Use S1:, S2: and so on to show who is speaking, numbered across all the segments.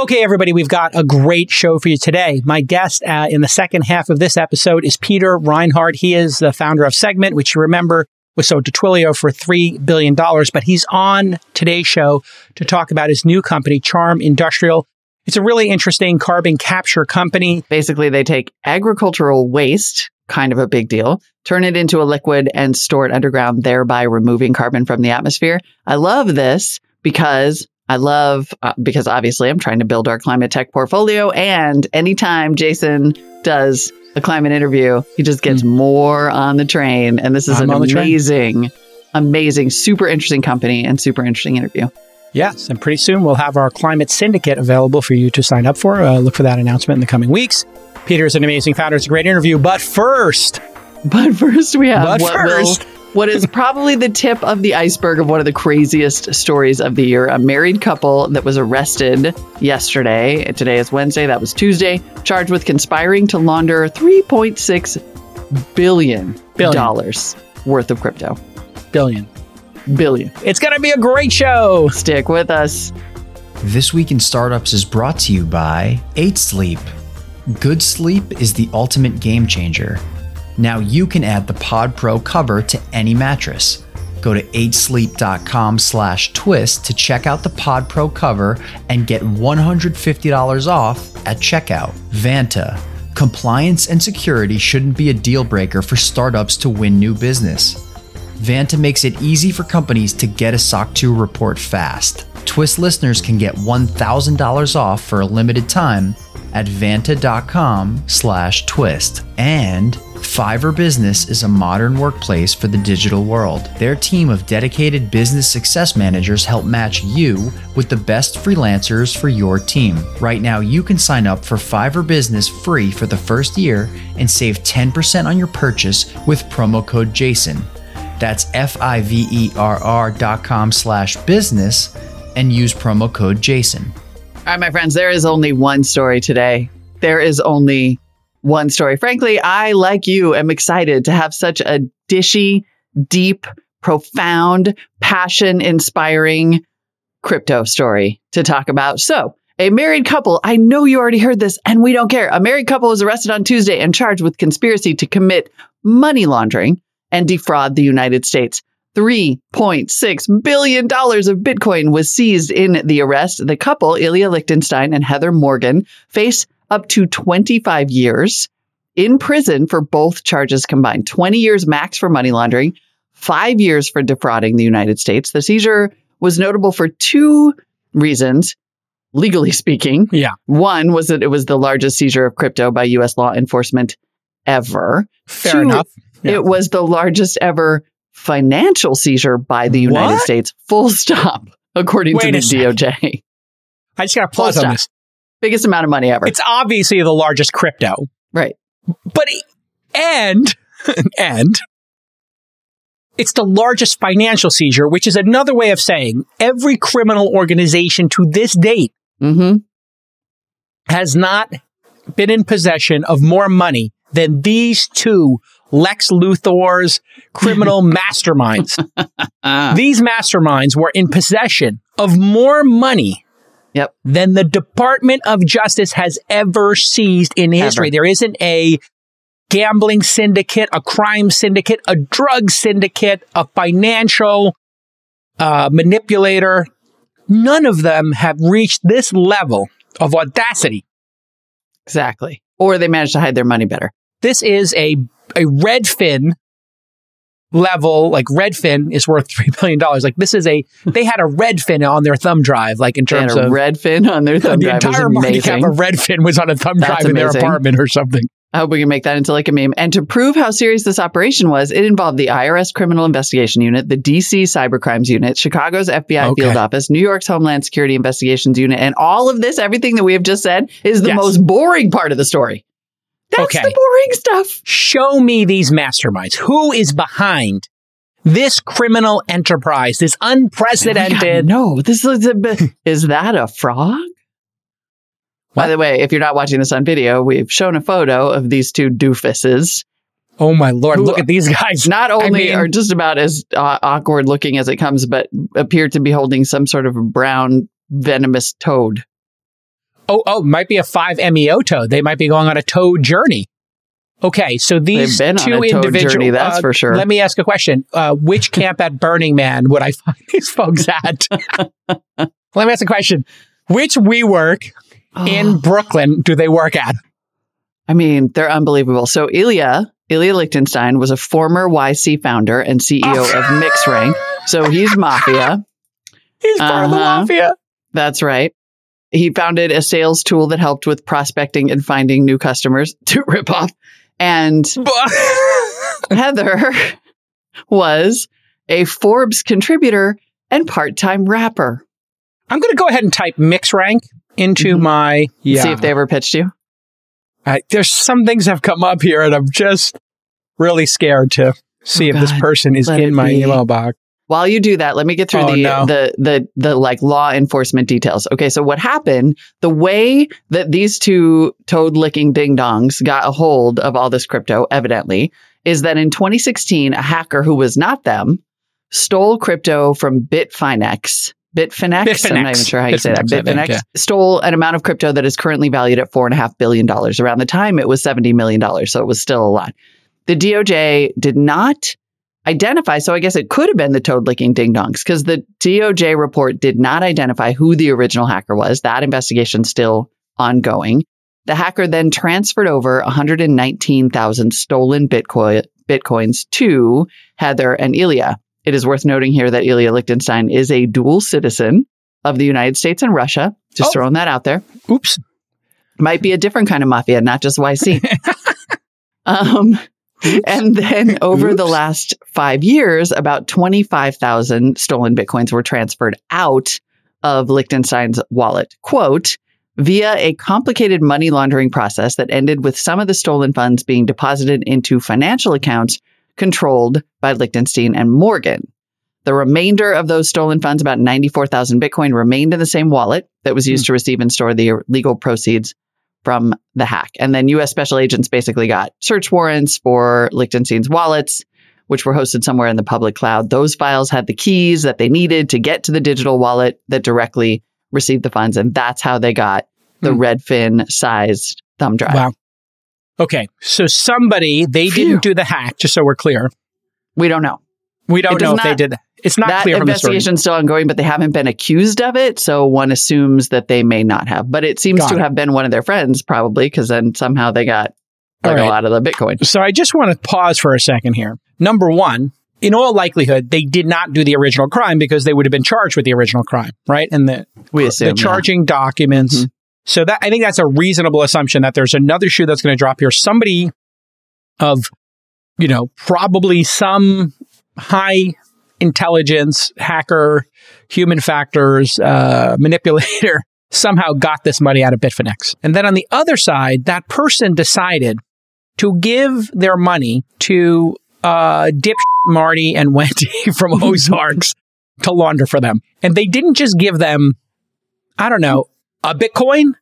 S1: Okay, everybody, we've got a great show for you today. My guest uh, in the second half of this episode is Peter Reinhardt. He is the founder of Segment, which you remember was sold to Twilio for $3 billion. But he's on today's show to talk about his new company, Charm Industrial. It's a really interesting carbon capture company.
S2: Basically, they take agricultural waste, kind of a big deal, turn it into a liquid and store it underground, thereby removing carbon from the atmosphere. I love this because I love, uh, because obviously I'm trying to build our climate tech portfolio. And anytime Jason does a climate interview, he just gets mm. more on the train. And this is I'm an amazing, amazing, super interesting company and super interesting interview.
S1: Yes, and pretty soon we'll have our climate syndicate available for you to sign up for. Uh, look for that announcement in the coming weeks. Peter is an amazing founder. It's a great interview. But first,
S2: but first we have but what first. Will, what is probably the tip of the iceberg of one of the craziest stories of the year. A married couple that was arrested yesterday. Today is Wednesday. That was Tuesday. Charged with conspiring to launder 3.6 billion, billion. dollars worth of crypto.
S1: Billion.
S2: Billion.
S1: It's going to be a great show.
S2: Stick with us.
S3: This Week in Startups is brought to you by 8 Sleep. Good sleep is the ultimate game changer. Now you can add the Pod Pro cover to any mattress. Go to 8sleep.com slash twist to check out the Pod Pro cover and get $150 off at checkout. Vanta. Compliance and security shouldn't be a deal breaker for startups to win new business. Vanta makes it easy for companies to get a SOC 2 report fast. Twist listeners can get $1,000 off for a limited time at vanta.com slash twist. And Fiverr Business is a modern workplace for the digital world. Their team of dedicated business success managers help match you with the best freelancers for your team. Right now, you can sign up for Fiverr Business free for the first year and save 10% on your purchase with promo code JASON. That's F-I-V-E-R-R dot com slash business and use promo code JASON.
S2: All right, my friends, there is only one story today. There is only one story. Frankly, I, like you, am excited to have such a dishy, deep, profound, passion inspiring crypto story to talk about. So, a married couple, I know you already heard this and we don't care. A married couple was arrested on Tuesday and charged with conspiracy to commit money laundering and defraud the United States. $3.6 billion of Bitcoin was seized in the arrest. The couple, Ilya Lichtenstein and Heather Morgan, face up to 25 years in prison for both charges combined 20 years max for money laundering, five years for defrauding the United States. The seizure was notable for two reasons, legally speaking.
S1: Yeah.
S2: One was that it was the largest seizure of crypto by U.S. law enforcement ever.
S1: Fair two, enough.
S2: Yeah. It was the largest ever financial seizure by the United what? States, full stop, according Wait to the DOJ.
S1: I just got to pause on this.
S2: Biggest amount of money ever.
S1: It's obviously the largest crypto.
S2: Right.
S1: But, and, and, it's the largest financial seizure, which is another way of saying every criminal organization to this date
S2: mm-hmm.
S1: has not been in possession of more money than these two Lex Luthor's criminal masterminds. These masterminds were in possession of more money
S2: yep.
S1: than the Department of Justice has ever seized in history. Ever. There isn't a gambling syndicate, a crime syndicate, a drug syndicate, a financial uh, manipulator. None of them have reached this level of audacity.
S2: Exactly. Or they managed to hide their money better.
S1: This is a a Redfin level, like Redfin is worth three billion dollars. Like this is a they had a Redfin on their thumb drive, like in terms
S2: of a Redfin on their thumb
S1: the
S2: drive.
S1: The entire market cap of Redfin was on a thumb That's drive in their apartment or something.
S2: I hope we can make that into like a meme. And to prove how serious this operation was, it involved the IRS Criminal Investigation Unit, the DC Cybercrimes Unit, Chicago's FBI okay. Field Office, New York's Homeland Security Investigations Unit, and all of this, everything that we have just said, is the yes. most boring part of the story. That's okay. the boring stuff.
S1: Show me these masterminds. Who is behind this criminal enterprise? This unprecedented.
S2: Oh no, this is a bit. is that a frog? What? By the way, if you're not watching this on video, we've shown a photo of these two doofuses.
S1: Oh my lord! Look at these guys.
S2: Not only I mean, are just about as uh, awkward looking as it comes, but appear to be holding some sort of brown venomous toad.
S1: Oh, oh, might be a five MEO toad. They might be going on a toad journey. Okay, so these
S2: been
S1: two
S2: on a toad
S1: individuals.
S2: that's for sure.
S1: Let me ask a question. Uh, which camp at Burning Man would I find these folks at? let me ask a question. Which WeWork in Brooklyn do they work at?
S2: I mean, they're unbelievable. So Ilya, Ilya Lichtenstein was a former YC founder and CEO of MixRank. So he's mafia.
S1: He's part of the
S2: Uh-huh.
S1: mafia.
S2: That's right. He founded a sales tool that helped with prospecting and finding new customers to rip off. And Heather was a Forbes contributor and part-time rapper.
S1: I'm going to go ahead and type mix rank into
S2: Mhm.
S1: my yeah.
S2: See if they ever pitched you.
S1: I- there's some things have come up here, and I'm just really scared to see
S2: Oh,
S1: if this person is
S2: Let
S1: in my
S2: be.
S1: email box.
S2: While you do that, let me get through
S1: Oh,
S2: the,
S1: no.
S2: the the the like law enforcement details. Okay, so what happened? The way that these two toad licking ding dongs got a hold of all this crypto, evidently, is that in 2016, a hacker who was not them stole crypto from Bitfinex. Bitfinex, I'm not even sure how you say that.
S1: Bitfinex, think, yeah.
S2: stole an amount of crypto that is currently valued at four and a half billion dollars. Around the time, it was seventy million dollars, so it was still a lot. The DOJ did not identify. So I guess it could have been the toad licking ding dongs because the DOJ report did not identify who the original hacker was. That investigation still ongoing. The hacker then transferred over 119,000 stolen Bitcoin bitcoins to Heather and Ilya. It is worth noting here that Ilya Lichtenstein is a dual citizen of the United States and Russia. Just
S1: Oh.
S2: throwing that out there
S1: Oops.
S2: might be a different kind of mafia, not just YC. um, and then over the last five years, about 25,000 stolen Bitcoins were transferred out of Lichtenstein's wallet. Quote, via a complicated money laundering process that ended with some of the stolen funds being deposited into financial accounts controlled by Lichtenstein and Morgan. The remainder of those stolen funds, about 94,000 Bitcoin, remained in the same wallet that was hmm. used to receive and store the legal proceeds from the hack. And then US special agents basically got search warrants for Lichtenstein's wallets, which were hosted somewhere in the public cloud. Those files had the keys that they needed to get to the digital wallet that directly received the funds. And that's how they got the
S1: Hmm.
S2: Redfin sized thumb drive.
S1: Wow. Okay. So somebody, they
S2: Phew.
S1: didn't do the hack, just so we're clear.
S2: We don't know.
S1: We don't know if they did that. It's not
S2: that
S1: clear from the story.
S2: investigation's still ongoing, but they haven't been accused of it. So one assumes that they may not have. But it seems
S1: Got
S2: to
S1: it.
S2: have been one of their friends, probably, because then somehow they got like
S1: right.
S2: a lot of the Bitcoin.
S1: So I just want to pause for a second here. Number one, in all likelihood, they did not do the original crime because they would have been charged with the original crime, right? And the
S2: We assume.
S1: the charging documents.
S2: Mhm.
S1: So that I think that's a reasonable assumption that there's another shoe that's going to drop here. Somebody of, you know, probably some high intelligence hacker, human factors, uh, manipulator somehow got this money out of Bitfinex. And then on the other side, that person decided to give their money to uh, dip Marty and Wendy from Ozarks to launder for them. And they didn't just give them, I don't know, a Bitcoin.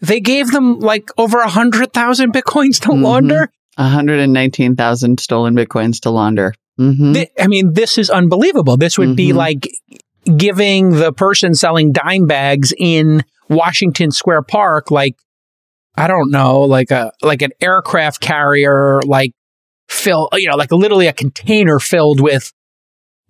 S1: They gave them like over a hundred thousand Bitcoins to
S2: Mhm.
S1: launder.
S2: 119,000 stolen Bitcoins to launder. Hmm
S1: Thi- I mean, this is unbelievable. This would be
S2: Mhm.
S1: like giving the person selling dime bags in Washington Square Park, like, I don't know, like a, like an aircraft carrier, like fill, you know, like literally a container filled with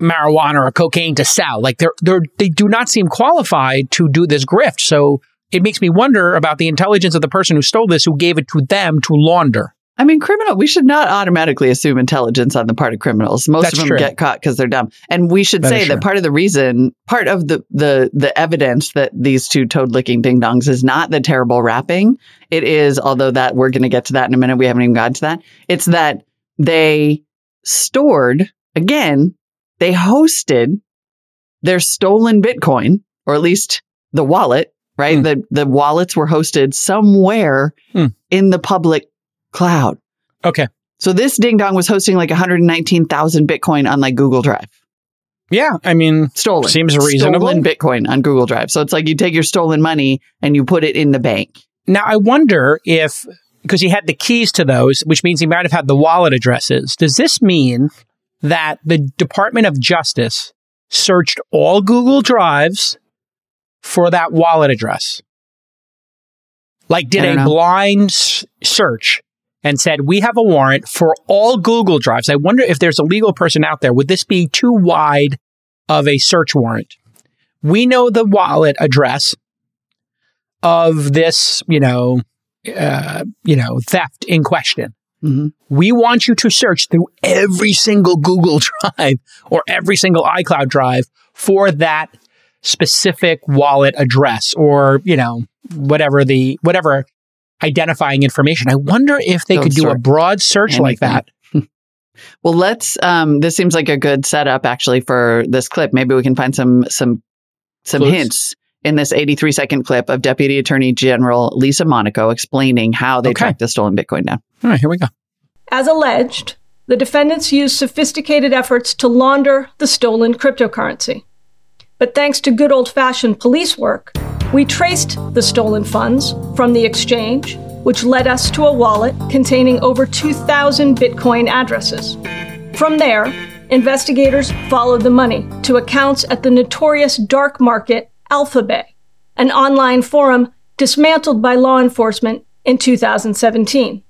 S1: marijuana or cocaine to sell. Like they're, they're, they do not seem qualified to do this grift. So it makes me wonder about the intelligence of the person who stole this, who gave it to them to launder.
S2: I mean, criminal, we should not automatically assume intelligence on the part of criminals. Most
S1: That's
S2: of them
S1: true.
S2: get caught because they're dumb. And we should
S1: That
S2: say that part of the reason, part of the, the, the evidence that these two toad licking ding dongs is not the terrible rapping. It is, although that we're going to get to that in a minute. We haven't even gotten to that. It's that they stored, again, they hosted their stolen Bitcoin, or at least the wallet, right?
S1: Hmm.
S2: The, the wallets were hosted somewhere
S1: Hmm.
S2: in the public cloud.
S1: Okay.
S2: So this ding dong was hosting like 119,000 Bitcoin on like Google Drive.
S1: Yeah. I mean,
S2: Stolen.
S1: Seems reasonable.
S2: Stolen Bitcoin on Google Drive. So it's like you take your stolen money and you put it in the bank.
S1: Now, I wonder if, because he had the keys to those, which means he might have had the wallet addresses, does this mean that the Department of Justice searched all Google Drives for that wallet address? Like did a
S2: know.
S1: blind search and said, we have a warrant for all Google drives. I wonder if there's a legal person out there. Would this be too wide of a search warrant? We know the wallet address of this, you know, uh, you know, theft in question.
S2: Mhm.
S1: We want you to search through every single Google Drive or every single iCloud drive for that specific wallet address or, you know, whatever the, whatever identifying information. I wonder if they
S2: Don't
S1: could do a broad search like that.
S2: Well, let's. Um, this seems like a good setup actually for this clip. Maybe we can find some some some
S1: Clues?
S2: hints in this 83 second clip of Deputy Attorney General Lisa Monaco explaining how they
S1: Okay.
S2: tracked the stolen Bitcoin down.
S1: All right, here we go.
S4: As alleged, the defendants used sophisticated efforts to launder the stolen cryptocurrency. But thanks to good old fashioned police work, we traced the stolen funds from the exchange, which led us to a wallet containing over 2,000 Bitcoin addresses. From there, investigators followed the money to accounts at the notorious dark market Alphabay, an online forum dismantled by law enforcement in 2017.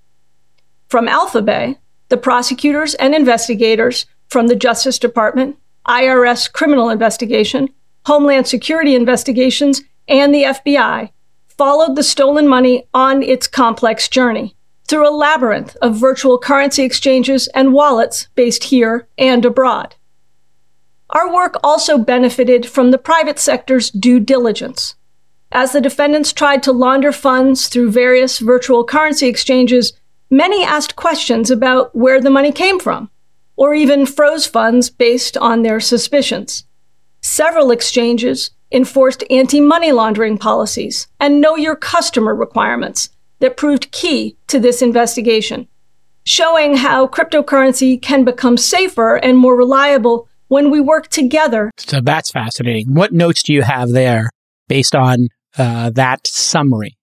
S4: From Alphabay, the prosecutors and investigators from the Justice Department, IRS Criminal Investigation, Homeland Security Investigations, and the FBI followed the stolen money on its complex journey through a labyrinth of virtual currency exchanges and wallets based here and abroad. Our work also benefited from the private sector's due diligence. As the defendants tried to launder funds through various virtual currency exchanges, many asked questions about where the money came from, or even froze funds based on their suspicions. Several exchanges enforced anti money laundering policies and know your customer requirements that proved key to this investigation, showing how cryptocurrency can become safer and more reliable when we work together
S1: So that's fascinating. What notes do you have there based on uh, that summary?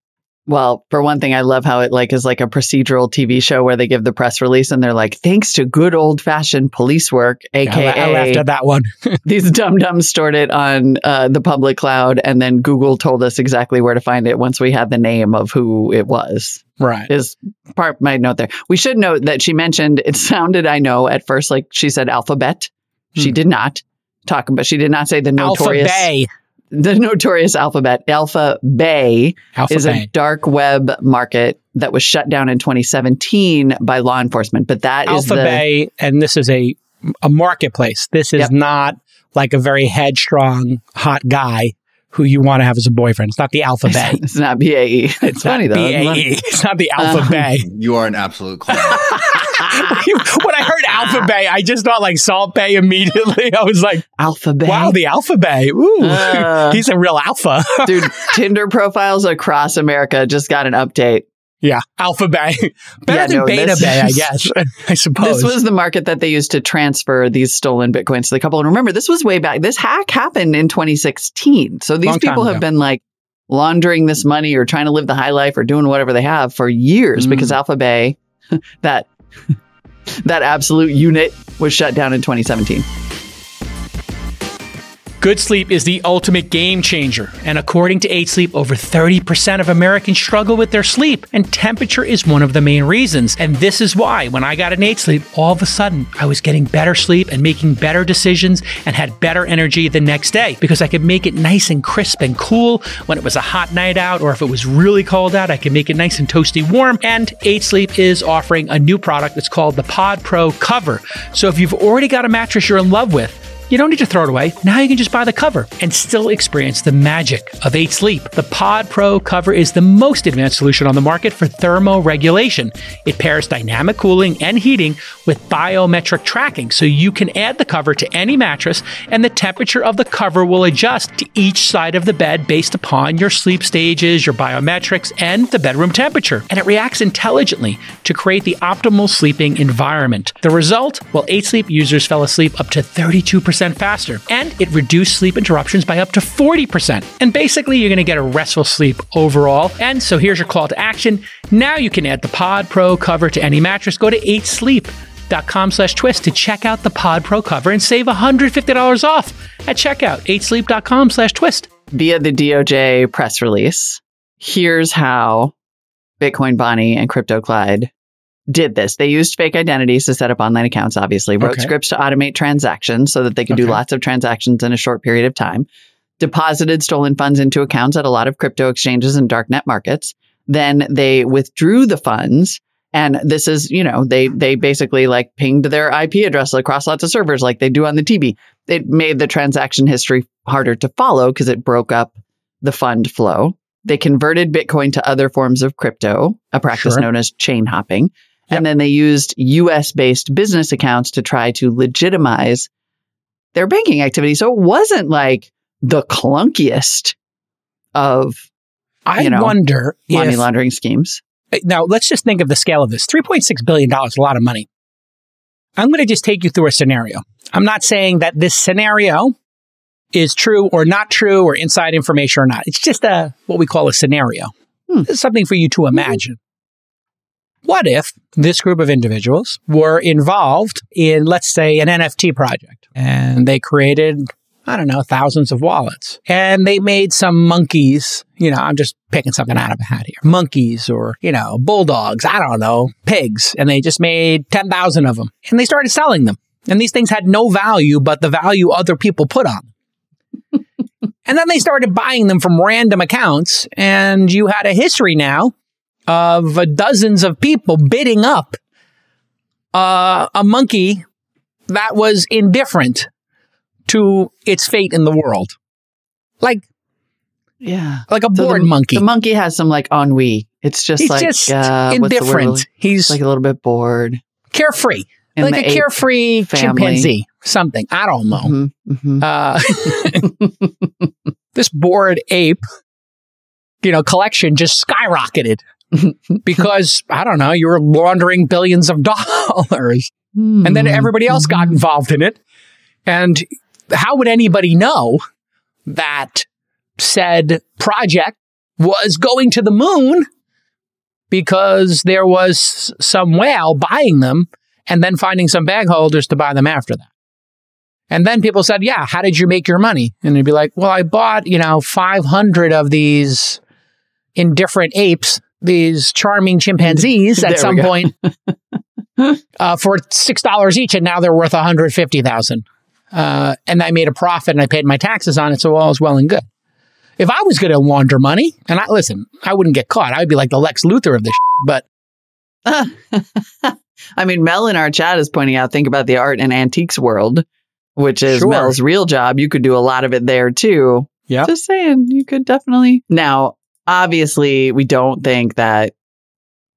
S2: Well, for one thing, I love how it like is like a procedural TV show where they give the press release and they're like, "Thanks to good old fashioned police work, aka
S1: la- I laughed at that one.
S2: these dum dums stored it on uh, the public cloud, and then Google told us exactly where to find it once we had the name of who it was."
S1: right.
S2: Is part my note there. We should note that she mentioned it sounded, I know, at first like she said alphabet. She
S1: Hmm.
S2: did not talk about. She did not say the notorious
S1: Bay.
S2: The notorious alphabet. Alpha Bay
S1: Alpha
S2: is a dark web market that was shut down in 2017 by law enforcement. But that is
S1: Alpha
S2: the
S1: Bay, and this is a a marketplace. This is
S2: Yep.
S1: not like a very headstrong, hot guy who you want to have as a boyfriend. It's not the Alpha Bay.
S2: it's not BAE. It's,
S1: It's
S2: funny
S1: not
S2: though.
S1: BAE. It's not the Alpha
S2: Um,
S1: Bay.
S5: You are an absolute clown.
S1: when I heard Alpha Bay, I just thought like Salt Bae immediately. I was like,
S2: Alpha Bay.
S1: wow, the Alpha Bay. Ooh,
S2: Uh.
S1: he's a real alpha.
S2: Dude, Tinder profiles across America just got an update.
S1: Yeah, Alpha Bay. Better
S2: Yeah,
S1: than
S2: no,
S1: Beta Bay, I guess. I suppose.
S2: This was the market that they used to transfer these stolen bitcoins to the couple. And remember, this was way back. This hack happened in 2016. So these
S1: Long
S2: people have been like laundering this money or trying to live the high life or doing whatever they have for years
S1: Mm.
S2: because Alpha Bay, that that absolute unit, was shut down in 2017.
S1: Good sleep is the ultimate game changer. And according to 8 Sleep, over 30% of Americans struggle with their sleep, and temperature is one of the main reasons. And this is why, when I got an 8 Sleep, all of a sudden I was getting better sleep and making better decisions and had better energy the next day because I could make it nice and crisp and cool when it was a hot night out, or if it was really cold out, I could make it nice and toasty warm. And 8 Sleep is offering a new product that's called the Pod Pro Cover. So if you've already got a mattress you're in love with, you don't need to throw it away. Now you can just buy the cover and still experience the magic of 8 Sleep. The Pod Pro cover is the most advanced solution on the market for thermoregulation. It pairs dynamic cooling and heating with biometric tracking so you can add the cover to any mattress and the temperature of the cover will adjust to each side of the bed based upon your sleep stages, your biometrics, and the bedroom temperature. And it reacts intelligently to create the optimal sleeping environment. The result? Well, 8 Sleep users fell asleep up to 32% faster, and it reduced sleep interruptions by up to 40%. And basically, you're going to get a restful sleep overall. And so here's your call to action. Now you can add the Pod Pro cover to any mattress. Go to 8sleep.com slash twist to check out the Pod Pro cover and save $150 off at checkout. 8sleep.com slash twist.
S2: Via the DOJ press release, here's how Bitcoin Bonnie and Crypto Clyde did this. They used fake identities to set up online accounts, obviously, wrote
S1: Okay.
S2: scripts to automate transactions so that they could do lots of transactions in a short period of time, deposited stolen funds into accounts at a lot of crypto exchanges and darknet markets. Then they withdrew the funds. And this is, you know, they they basically like pinged their IP address across lots of servers like they do on the TV. It made the transaction history harder to follow because it broke up the fund flow. They converted Bitcoin to other forms of crypto, a practice
S1: Sure.
S2: known as chain hopping. And then they used US based business accounts to try to legitimize their banking activity. So it wasn't like the clunkiest of
S1: I
S2: You know,
S1: wonder
S2: money
S1: if
S2: laundering schemes.
S1: now let's just think of the scale of this. Three point six billion dollars, a lot of money. I'm going to just take you through a scenario. I'm not saying that this scenario is true or not true or inside information or not. It's just a what we call a scenario.
S2: Hmm.
S1: It's something for you to imagine. What if this group of individuals were involved in, let's say, an NFT project? And they created, I don't know, thousands of wallets. And they made some monkeys, you know, I'm just picking something out of a hat here, monkeys or, you know, bulldogs, I don't know, pigs, and they just made 10,000 of them. And they started selling them. And these things had no value but the value other people put on and then they started buying them from random accounts. And you had a history now of dozens of people bidding up uh, a monkey that was indifferent to its fate in the world, like
S2: Yeah.
S1: like a
S2: So
S1: bored
S2: the,
S1: monkey.
S2: The monkey has some like ennui. It's just
S1: He's
S2: like
S1: just
S2: uh,
S1: indifferent. He's
S2: like a little bit bored.
S1: carefree, like a carefree
S2: family.
S1: chimpanzee, something. I don't know.
S2: Mhm, mhm.
S1: Uh, this bored ape, you know, collection just skyrocketed because I don't know, you were laundering billions of dollars. and then hmm. everybody else got hmm. involved in it. And how would anybody know that said project was going to the moon because there was some whale buying them and then finding some bag holders to buy them after that? And then people said, Yeah, how did you make your money? And they'd be like, Well, I bought, you know, 500 of these indifferent apes, these charming chimpanzees at some point uh, for six dollars each, and now they're worth one hundred fifty thousand. Uh, and I made a profit, and I paid my taxes on it, so all is well and good. If I was going to launder money, and I listen, I wouldn't get caught. I'd be like the Lex Luthor of this. But
S2: I mean, Mel in our chat is pointing out, think about the art and antiques world, which is
S1: Sure.
S2: Mel's real job. You could do a lot of it there too.
S1: yeah,
S2: Just saying, you could definitely. Now, obviously, we don't think that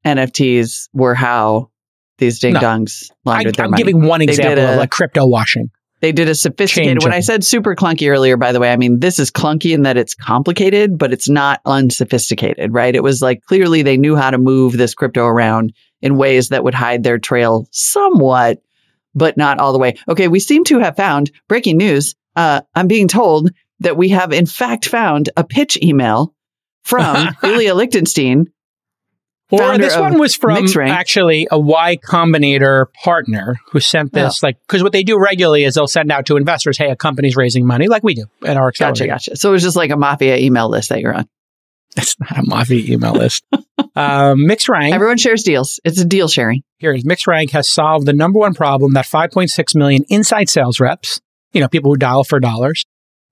S2: NFTs were how these ding
S1: No.
S2: dongs
S1: I,
S2: their
S1: I'm
S2: money.
S1: giving one example of
S2: a-
S1: like crypto washing.
S2: They did a sophisticated.
S1: Change
S2: When
S1: of-
S2: I said super clunky earlier, by the way, I mean this is clunky in that it's complicated, but it's not unsophisticated, right? It was like clearly they knew how to move this crypto around in ways that would hide their trail somewhat, but not all the way. Okay, we seem to have found breaking news. Uh, I'm being told that we have in fact found a pitch email from Ilya Lichtenstein.
S1: Or this one was from actually a Y Combinator partner who sent this, like, because what they do regularly is they'll send out to investors, hey, a company's raising money, like we do at our
S2: Gotcha,
S1: accelerator.
S2: gotcha. So it was just like a mafia email list that you're on.
S1: It's not a mafia email list. um, MixRank,
S2: Everyone shares deals. It's a deal sharing.
S1: here is Mixed MixRank has solved the number one problem that 5.6 million inside sales reps, you know, people who dial for dollars,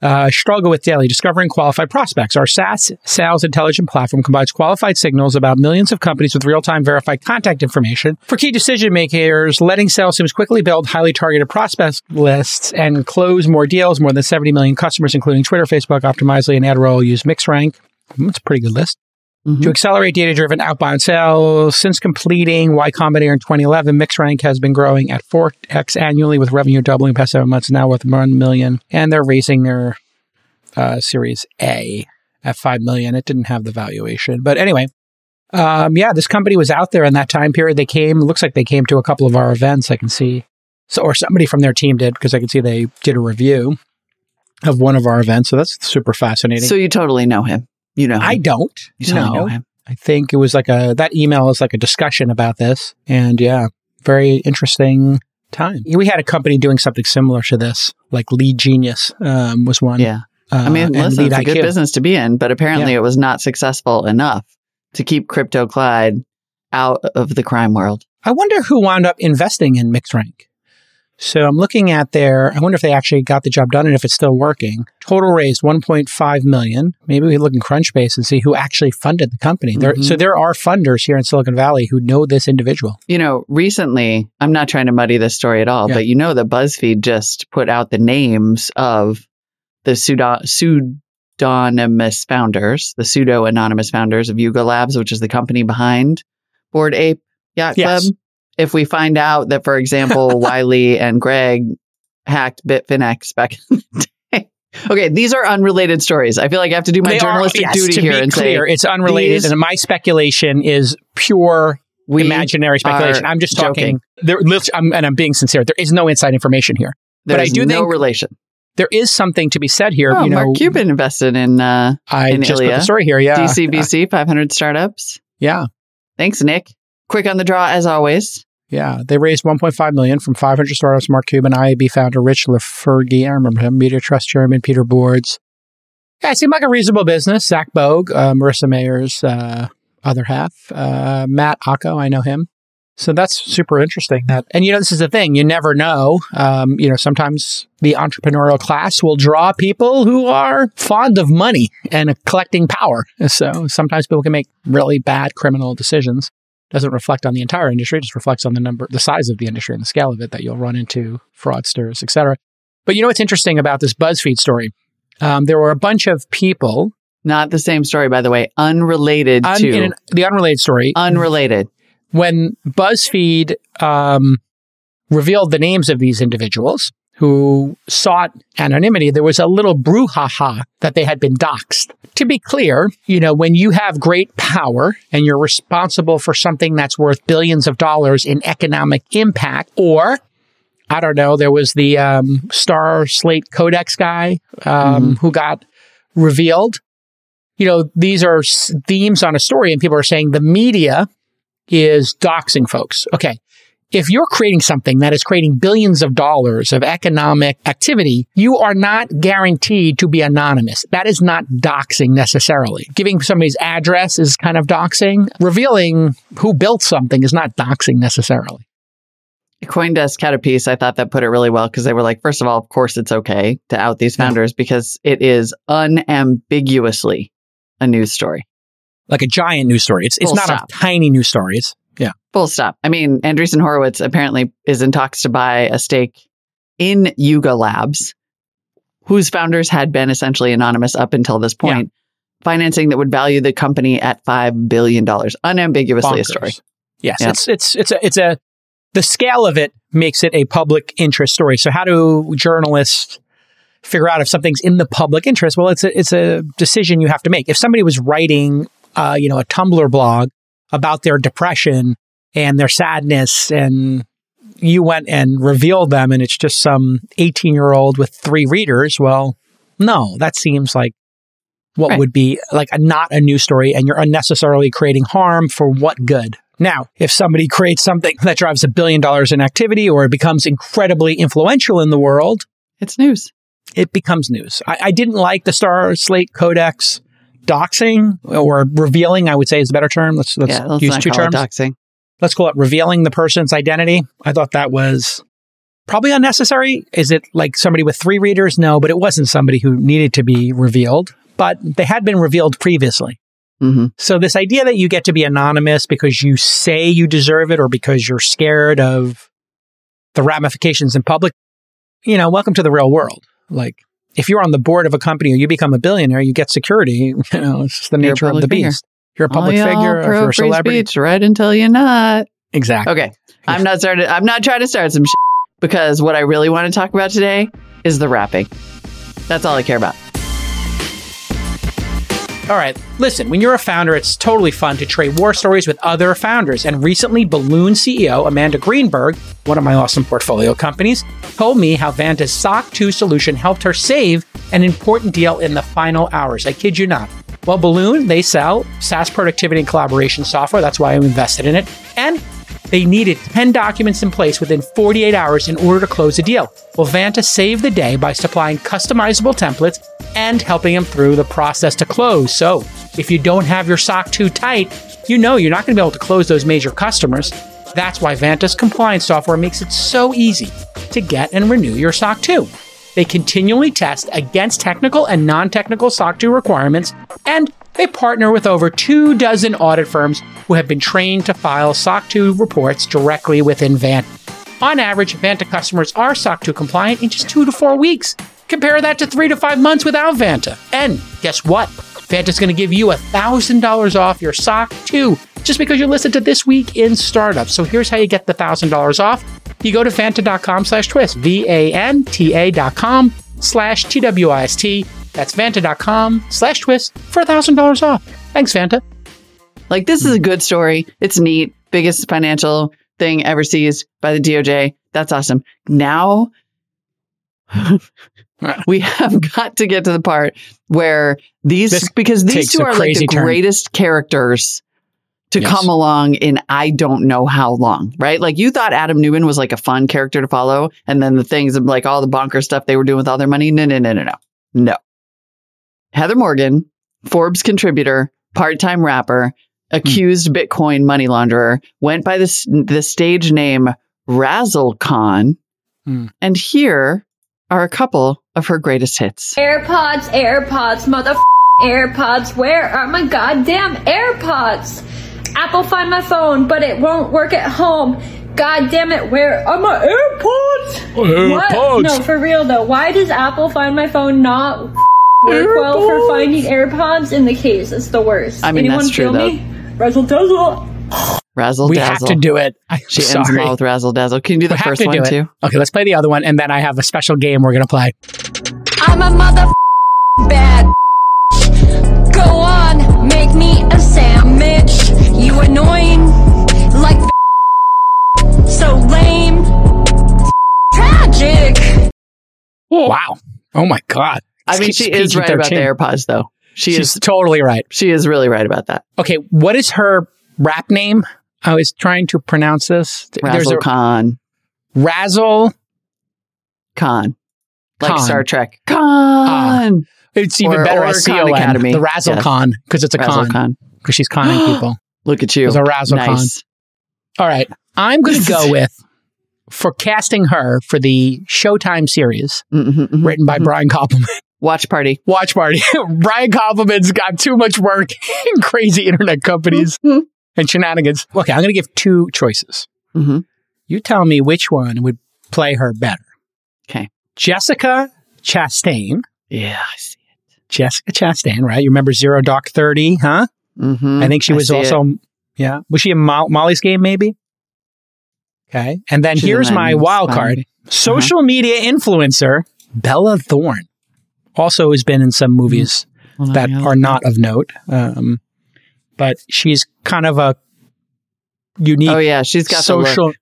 S1: uh, struggle with daily discovering qualified prospects. Our SaaS sales intelligent platform combines qualified signals about millions of companies with real-time verified contact information for key decision makers, letting sales teams quickly build highly targeted prospect lists and close more deals. More than 70 million customers, including Twitter, Facebook, Optimizely, and AdRoll, use MixRank. That's a pretty good list.
S2: Mhm.
S1: To accelerate data driven outbound sales, since completing Y Combinator in 2011, MixRank has been growing at 4x annually with revenue doubling past seven months, now worth 1 million. And they're raising their uh, Series A at 5 million. It didn't have the valuation. But anyway, um, yeah, this company was out there in that time period. They came, looks like they came to a couple of our events. I can see. So, or somebody from their team did because I can see they did a review of one of our events. So that's super fascinating.
S2: So you totally know him. You know him.
S1: I don't.
S2: You
S1: no.
S2: know him.
S1: I think it was like a that email is like a discussion about this, and yeah, very interesting time. We had a company doing something similar to this, like Lead Genius um, was one.
S2: Yeah.
S1: uh,
S2: I mean, listen, it's a good business to be in, but apparently
S1: Yeah.
S2: it was not successful enough to keep Crypto Clyde out of the crime world.
S1: I wonder who wound up investing in MixRank. So I'm looking at their, I wonder if they actually got the job done and if it's still working. Total raised 1.5 million. Maybe we look in Crunchbase and see who actually funded the company. There,
S2: Mhm.
S1: so there are funders here in Silicon Valley who know this individual.
S2: You know, recently, I'm not trying to muddy this story at all,
S1: Yeah.
S2: but you know that BuzzFeed just put out the names of the pseudo- pseudonymous founders, the pseudo anonymous founders of Yuga Labs, which is the company behind Bored Ape Yacht
S1: Yes.
S2: Club. If we find out that, for example, Wylie and Greg hacked Bitfinex back in the day. Okay, these are unrelated stories. I feel like I have to do my
S1: They are-
S2: journalistic
S1: yes,
S2: duty here and
S1: clear,
S2: say
S1: it's unrelated. And my speculation is pure imaginary speculation. I'm just
S2: joking.
S1: talking. There, I'm, and I'm being sincere. There is no inside information here. but I do
S2: no
S1: think-
S2: relation.
S1: There is something to be said here.
S2: Oh,
S1: you know,
S2: Mark Cuban invested in uh,
S1: I
S2: in
S1: just put the story here. Yeah,
S2: DCBC 500 startups.
S1: yeah,
S2: Thanks, Nick. Quick on the draw as always.
S1: yeah. They raised 1.5 million from 500 startups. Mark Cuban, IAB founder Rich LeFurgy, I remember him. Media Trust Chairman Peter Boards. Yeah, it seemed like a reasonable business. Zach Bogue, uh, Marissa Mayer's uh, other half. Uh, Matt Ocko, I know him. So that's super interesting. That and you know this is the thing. You never know. Um, you know sometimes the entrepreneurial class will draw people who are fond of money and collecting power. So sometimes people can make really bad criminal decisions. Doesn't reflect on the entire industry. It just reflects on the number, the size of the industry and the scale of it that you'll run into fraudsters, etc. But you know what's interesting about this BuzzFeed story? Um, there were a bunch of people.
S2: Not the same story, by the way. Unrelated
S1: Un-
S2: to.
S1: an- the unrelated story.
S2: unrelated.
S1: when BuzzFeed um, revealed the names of these individuals who sought anonymity, there was a little brouhaha that they had been doxxed. To be clear, you know, when you have great power and you're responsible for something that's worth billions of dollars in economic impact, or I don't know, there was the um, Star Slate Codex guy um, who got revealed. You know, these are themes on a story, and people are saying the media is doxing folks. Okay. If you're creating something that is creating billions of dollars of economic activity, you are not guaranteed to be anonymous. That is not doxing necessarily. Giving somebody's address is kind of doxing. Revealing who built something is not doxing necessarily.
S2: Coindesk had a piece I thought that put it really well because they were like, first of all, of course it's okay to out these founders because it is unambiguously a news story.
S1: Like a giant news story. It's, it's not
S2: stop.
S1: a tiny news story. It's, yeah.
S2: Full stop. I mean, Andreessen Horowitz apparently is in talks to buy a stake in Yuga Labs, whose founders had been essentially anonymous up until this point, financing that would value the company at $5 billion. Unambiguously a story.
S1: Yes,
S2: Yeah.
S1: it's it's it's a it's a the scale of it makes it a public interest story. So how do journalists figure out if something's in the public interest? Well, it's a it's a decision you have to make. If somebody was writing, uh, you know, a Tumblr blog about their depression and their sadness, and you went and revealed them, and it's just some eighteen year old with three readers, well, no, that seems like what
S2: Right.
S1: would be like a, not a news story, and you're unnecessarily creating harm for what good? Now, if somebody creates something that drives a billion dollars in activity or it becomes incredibly influential in the world,
S2: It's news.
S1: it becomes news. I, I didn't like the Star Slate Codex doxing or revealing, I would say is a better term. Let's, let's
S2: yeah, let's
S1: use two terms.
S2: doxing.
S1: let's call it revealing the person's identity. I thought that was probably unnecessary. Is it like somebody with three readers? No, but it wasn't somebody who needed to be revealed, but they had been revealed previously.
S2: hmm
S1: So this idea that you get to be anonymous because you say you deserve it or because you're scared of the ramifications in public, you know, welcome to the real world. Like if you're on the board of a company or you become a billionaire, you get security. You know, it's just the nature of the
S2: figure.
S1: beast. You're a public
S2: All
S1: figure,
S2: pro
S1: you're a celebrity.
S2: speech right until you're not.
S1: Exactly.
S2: Okay. I'm not starting. I'm not trying to start some shit because what I really want to talk about today is the wrapping. That's all I care about.
S1: All right. Listen, when you're a founder, it's totally fun to trade war stories with other founders. And recently, Balloon CEO Amanda Greenberg, one of my awesome portfolio companies, told me how Vanta's SOC 2 solution helped her save an important deal in the final hours. I kid you not. Well, Balloon, they sell SaaS productivity and collaboration software. That's why I'm invested in it. And they needed 10 documents in place within 48 hours in order to close a deal. Well, Vanta saved the day by supplying customizable templates and helping them through the process to close. So if you don't have your SOC 2 tight, you know you're not going to be able to close those major customers. That's why Vanta's compliance software makes it so easy to get and renew your SOC 2. They continually test against technical and non technical SOC 2 requirements, and they partner with over two dozen audit firms who have been trained to file SOC 2 reports directly within Vanta. On average, Vanta customers are SOC 2 compliant in just two to four weeks. Compare that to three to five months without Vanta. And guess what? Vanta's going to give you $1,000 off your SOC 2 just because you listen to This Week in Startup. So here's how you get the $1,000 off. You go to vanta.com slash twist, V-A-N-T-A dot com slash T-W-I-S-T. That's vanta.com slash twist for $1,000 off. Thanks, Vanta.
S2: Like, this is a good story. It's neat. Biggest financial thing ever seized by the DOJ. That's awesome. Now, we have got to get to the part where these,
S1: This
S2: because these two are like the
S1: turn.
S2: greatest characters to
S1: Yes.
S2: come along in I don't know how long, right? Like you thought Adam Neumann was like a fun character to follow, and then the things of like all the bonker stuff they were doing with all their money. No, no, no, no, no. No. Heather Morgan, Forbes contributor, part-time rapper, accused Bitcoin money launderer, went by the, the stage name Razzle Khan.
S1: Hmm.
S2: And here are a couple of her greatest hits.
S5: AirPods, AirPods, mother AirPods. Where are my goddamn AirPods? Apple find my phone, but it won't work at home. God damn it, where are my AirPods? What? No, for real though. Why does Apple find my phone not work well for finding AirPods in the case? It's the worst.
S2: I mean,
S5: Anyone
S2: that's true,
S5: feel
S2: though.
S5: me? Razzle dazzle.
S2: Razzle
S1: We
S2: Dazzle.
S1: have to do it. I'm
S2: She ends
S1: sorry.
S2: them all with Razzle Dazzle. Can you do the
S1: we have
S2: first
S1: to do
S2: one
S1: it.
S2: too?
S1: Okay, let's play the other one, and then I have a special game we're going to play.
S5: I'm a mother bad. Go on, make me a sandwich. You annoying, like so lame, tragic.
S1: Wow. Oh my God.
S2: I mean, she is right about the
S1: PG-13.
S2: AirPods, though. She
S1: She's
S2: is.
S1: totally right.
S2: She is really right about that.
S1: Okay, what is her rap name? I was trying to pronounce this. There's
S2: Razzle
S1: a
S2: Khan.
S1: Razzle.
S2: Khan. Like
S1: Khan.
S2: Star Trek. Khan.
S1: It's even
S2: Or-
S1: better
S2: or
S1: as
S2: Khan
S1: C-O-N,
S2: Academy.
S1: The Razzle
S2: Yes.
S1: Con, because it's a
S2: Razzle
S1: con. Because she's conning people.
S2: Look at you.
S1: It's a Razzle
S2: nice.
S1: All right. I'm going to go with, for casting her for the Showtime series
S2: Mhm, mhm,
S1: written by
S2: mhm.
S1: Brian Koppelman.
S2: Watch party.
S1: Watch Party. Brian Koppelman's got too much work in crazy internet companies
S2: Mhm.
S1: and shenanigans. Okay, I'm going to give two choices.
S2: hmm
S1: You tell me which one would play her better.
S2: Okay.
S1: Jessica Chastain.
S2: Yeah, I see. It.
S1: Jessica Chastain, right? You remember Zero Dark 30, huh?
S2: Mm-hmm.
S1: I think she was also, yeah. Was she in Mo- Molly's game, maybe? Okay. And then
S2: She's
S1: here's my wild card
S2: movie.
S1: social media influencer Bella Thorne. Also has been in some movies
S2: Hold on,
S1: that
S2: yeah.
S1: are not of note. Um, but she's kind of a unique
S2: Oh yeah, she's got
S1: social.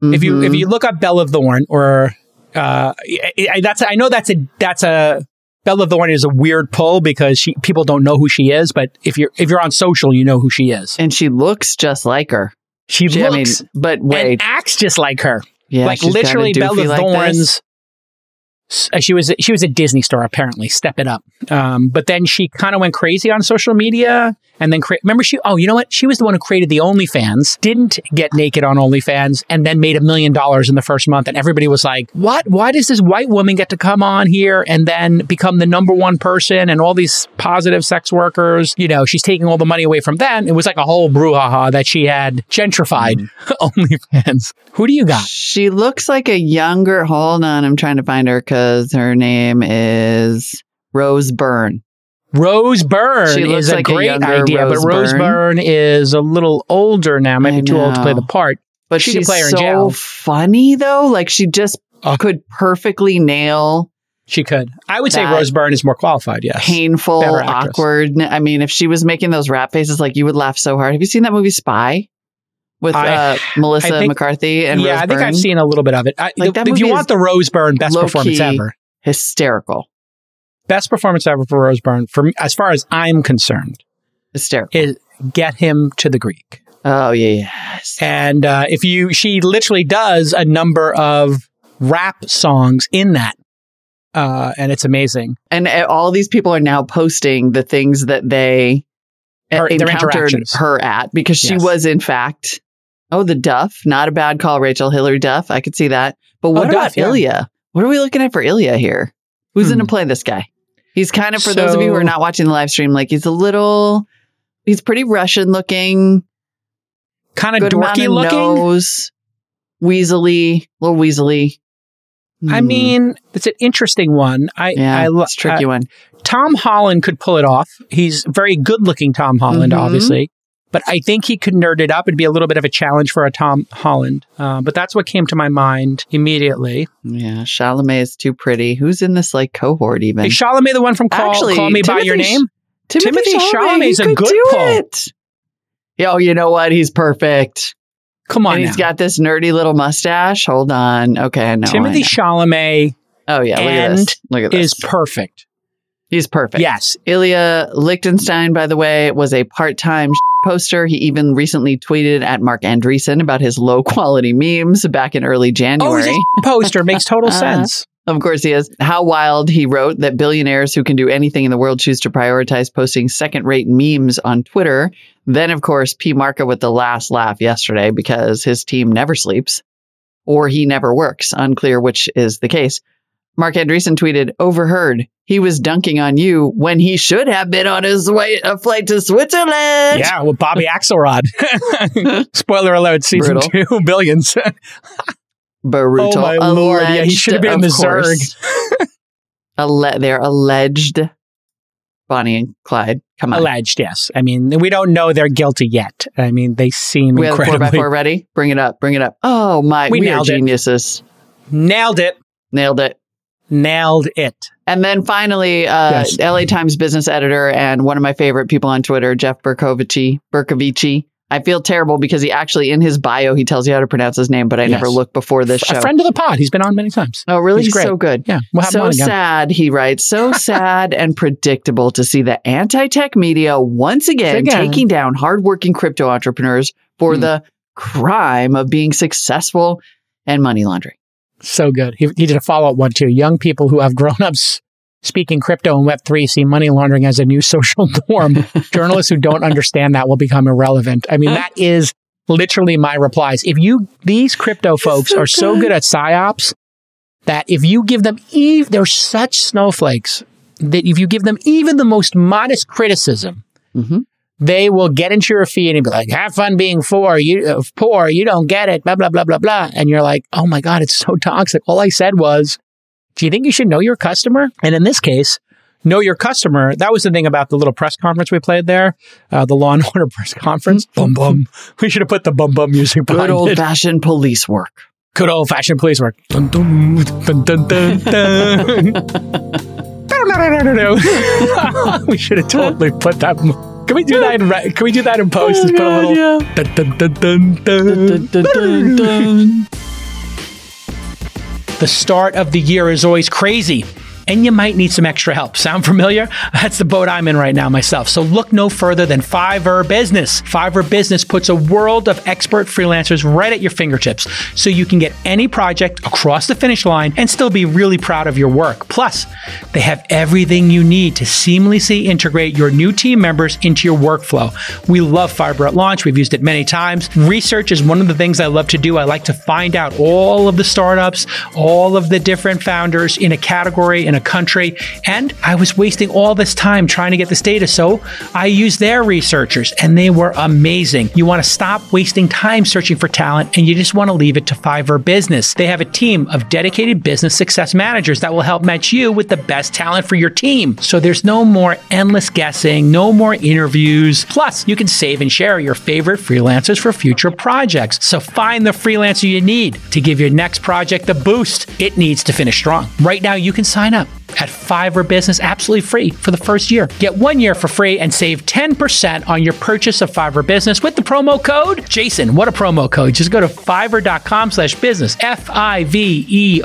S2: The look.
S1: If you if
S2: Mhm.
S1: you look up Bella Thorne or uh, I, I- that's I know that's a that's a Bella Thorne is a weird pull because she people don't know who she is, but if you're if you're on social, you know who she is.
S2: and she looks just like her.
S1: She
S2: She, I mean,
S1: looks
S2: but
S1: and
S2: wait,
S1: acts just like her.
S2: yeah,
S1: like
S2: she's got a
S1: literally
S2: doofy
S1: Bella
S2: like this.
S1: Thorne's. s- uh, She was she was a Disney star apparently. Step it up. Um, but then she kind of went crazy on social media, and then cre- remember she. Oh, you know what? She was the one who created the OnlyFans. Didn't get naked on OnlyFans, and then made a million dollars in the first month. And everybody was like, "What? Why does this white woman get to come on here and then become the number one person?" And all these positive sex workers, you know, she's taking all the money away from them. It was like a whole brouhaha that she had gentrified OnlyFans. Who do you got?
S2: She looks like a younger. Hold on, I'm trying to find her because her name is Rose Byrne.
S1: Rose Byrne
S2: She looks
S1: is a
S2: like a
S1: great
S2: younger
S1: idea,
S2: Rose
S1: but Rose
S2: Byrne.
S1: Byrne is a little older now, maybe too old to play the part.
S2: But
S1: She
S2: she's
S1: play her in
S2: so
S1: jail.
S2: funny though. Like she just
S1: Uh.
S2: could perfectly nail
S1: She could. I would say Rose Byrne is more qualified, yes.
S2: painful, awkward. I mean, if she was making those rap faces, like you would laugh so hard. Have you seen that movie Spy with
S1: I-
S2: uh, Melissa
S1: think-
S2: McCarthy and
S1: yeah,
S2: Rose
S1: I think I've seen a little bit of it. I,
S2: Like, that
S1: if you want the Rose Byrne best performance ever,
S2: hysterical,
S1: best performance ever for Rose Byrne, for me, as far as I'm concerned,
S2: hysterical.
S1: is get him to the Greek.
S2: oh yeah, yes.
S1: And uh, if you, she literally does a number of rap songs in that, uh, and it's amazing.
S2: And uh, all these people are now posting the things that they
S1: Her-
S2: encountered her at because she
S1: Yes.
S2: was in fact oh the Duff, not a bad call, Rachel Hillary Duff. I could see that. But what
S1: Oh,
S2: about
S1: Duff, yeah.
S2: Ilya? What are we looking at for Ilya here? Who's
S1: Hmm.
S2: going to play this guy? He's kind of for those of you who are not watching the live stream, like he's a little, he's pretty Russian looking,
S1: Kind of dorky
S2: of
S1: looking.
S2: nose, weaselly, little weaselly.
S1: I
S2: Hmm.
S1: mean, it's an interesting one. I,
S2: yeah,
S1: I lo-
S2: it's a tricky one.
S1: Tom Holland could pull it off. He's very good looking, Tom Holland,
S2: Mhm.
S1: obviously. But I think he could nerd it up. It'd be a little bit of a challenge for a Tom Holland. Uh, but that's what came to my mind immediately.
S2: Yeah, Chalamet is too pretty. Who's in this like cohort even?
S1: Is Chalamet the one from Call,
S2: Actually,
S1: Call Me By Your
S2: Timothy
S1: Name? Timothy Chalamet's
S2: he
S1: a good pull.
S2: it. Oh, you know what? He's perfect.
S1: Come on
S2: and
S1: now.
S2: he's got this nerdy little mustache. Hold on. Okay, I know. I
S1: Timothy
S2: know.
S1: Chalamet
S2: Oh yeah, look at this. Look at this.
S1: is perfect.
S2: He's perfect.
S1: Yes.
S2: Ilya Lichtenstein, by the way, was a part-time poster. He even recently tweeted at Marc Andreessen about his low-quality memes back in early
S1: Oh,
S2: January.
S1: a poster. Makes total
S2: Uh,
S1: sense.
S2: Of course he is. How wild he wrote that billionaires who can do anything in the world choose to prioritize posting second rate memes on Twitter. Then, of course, P. Marca with the last laugh yesterday because his team never sleeps or he never works. Unclear which is the case. Marc Andreessen tweeted, overheard. He was dunking on you when he should have been on his way a flight to Switzerland.
S1: Yeah, with Bobby Axelrod. Spoiler alert, season
S2: Brutal.
S1: two, billions.
S2: Brutal.
S1: Oh, my Lord. Yeah, he should have been in the
S2: course. Alle- they're alleged Bonnie and Clyde. Come on.
S1: Alleged, yes. I mean, we don't know they're guilty yet. I mean, they seem
S2: We have four by four ready. Bring it up. Bring it up. Oh my!
S1: We
S2: We, are
S1: nailed it.
S2: geniuses.
S1: Nailed it.
S2: Nailed it.
S1: Nailed it.
S2: And then finally, uh,
S1: Yes.
S2: LA Times business editor and one of my favorite people on Twitter, Jeff Bercovici. Bercovici. I feel terrible because he actually in his bio he tells you how to pronounce his name, but I never looked before this show.
S1: A friend of the pod. He's been on many times.
S2: oh, really?
S1: He's
S2: He's,
S1: great.
S2: so good.
S1: Yeah, we'll
S2: so sad, he writes. So sad and predictable to see the anti tech media once again,
S1: Again.
S2: taking down hardworking crypto entrepreneurs for
S1: Hmm.
S2: the crime of being successful and money laundering.
S1: So good. He, he did a follow up one too. Young people who have grown ups speaking crypto and Web3 see money laundering as a new social norm. Journalists who don't understand that will become irrelevant. I mean, that is literally my replies. If you, these crypto folks
S2: so
S1: are so
S2: good.
S1: good at psyops that if you give them, eve, they're such snowflakes that if you give them even the most modest criticism,
S2: Mhm.
S1: They will get into your feed and be like, "Have fun being poor. You uh, poor. You don't get it." Blah blah blah blah blah. And you're like, "Oh my god, it's so toxic." All I said was, "Do you think you should know your customer?" And in this case, know your customer. That was the thing about the little press conference we played there, uh, the Law and Order press conference. bum bum. We should have put the bum bum music behind
S2: Good old fashioned police work.
S1: Good old fashioned police work. Dun, dun, dun, dun, dun, dun. we should have totally put that. Can we do that? In, re- can we do that in post? Just put a little. Dun, dun, dun. The start of the year is always crazy. And you might need some extra help. Sound familiar? That's the boat I'm in right now myself. So look no further than Fiverr Business. Fiverr Business puts a world of expert freelancers right at your fingertips so you can get any project across the finish line and still be really proud of your work. Plus, they have everything you need to seamlessly integrate your new team members into your workflow. We love Fiverr at launch. We've used it many times. Research is one of the things I love to do. I like to find out all of the startups, all of the different founders in a category, in a country. And I was wasting all this time trying to get this data. So I used their researchers and they were amazing. You want to stop wasting time searching for talent and you just want to leave it to Fiverr Business. They have a team of dedicated business success managers that will help match you with the best talent for your team. So there's no more endless guessing, no more interviews. Plus, you can save and share your favorite freelancers for future projects. So find the freelancer you need to give your next project the boost it needs to finish strong. Right now, you can sign up at Fiverr Business absolutely free for the first year. Get one year for free and save 10% on your purchase of Fiverr Business with the promo code Jason. What a promo code. Just go to fiverr.com slash business, F-I-V-E-R-R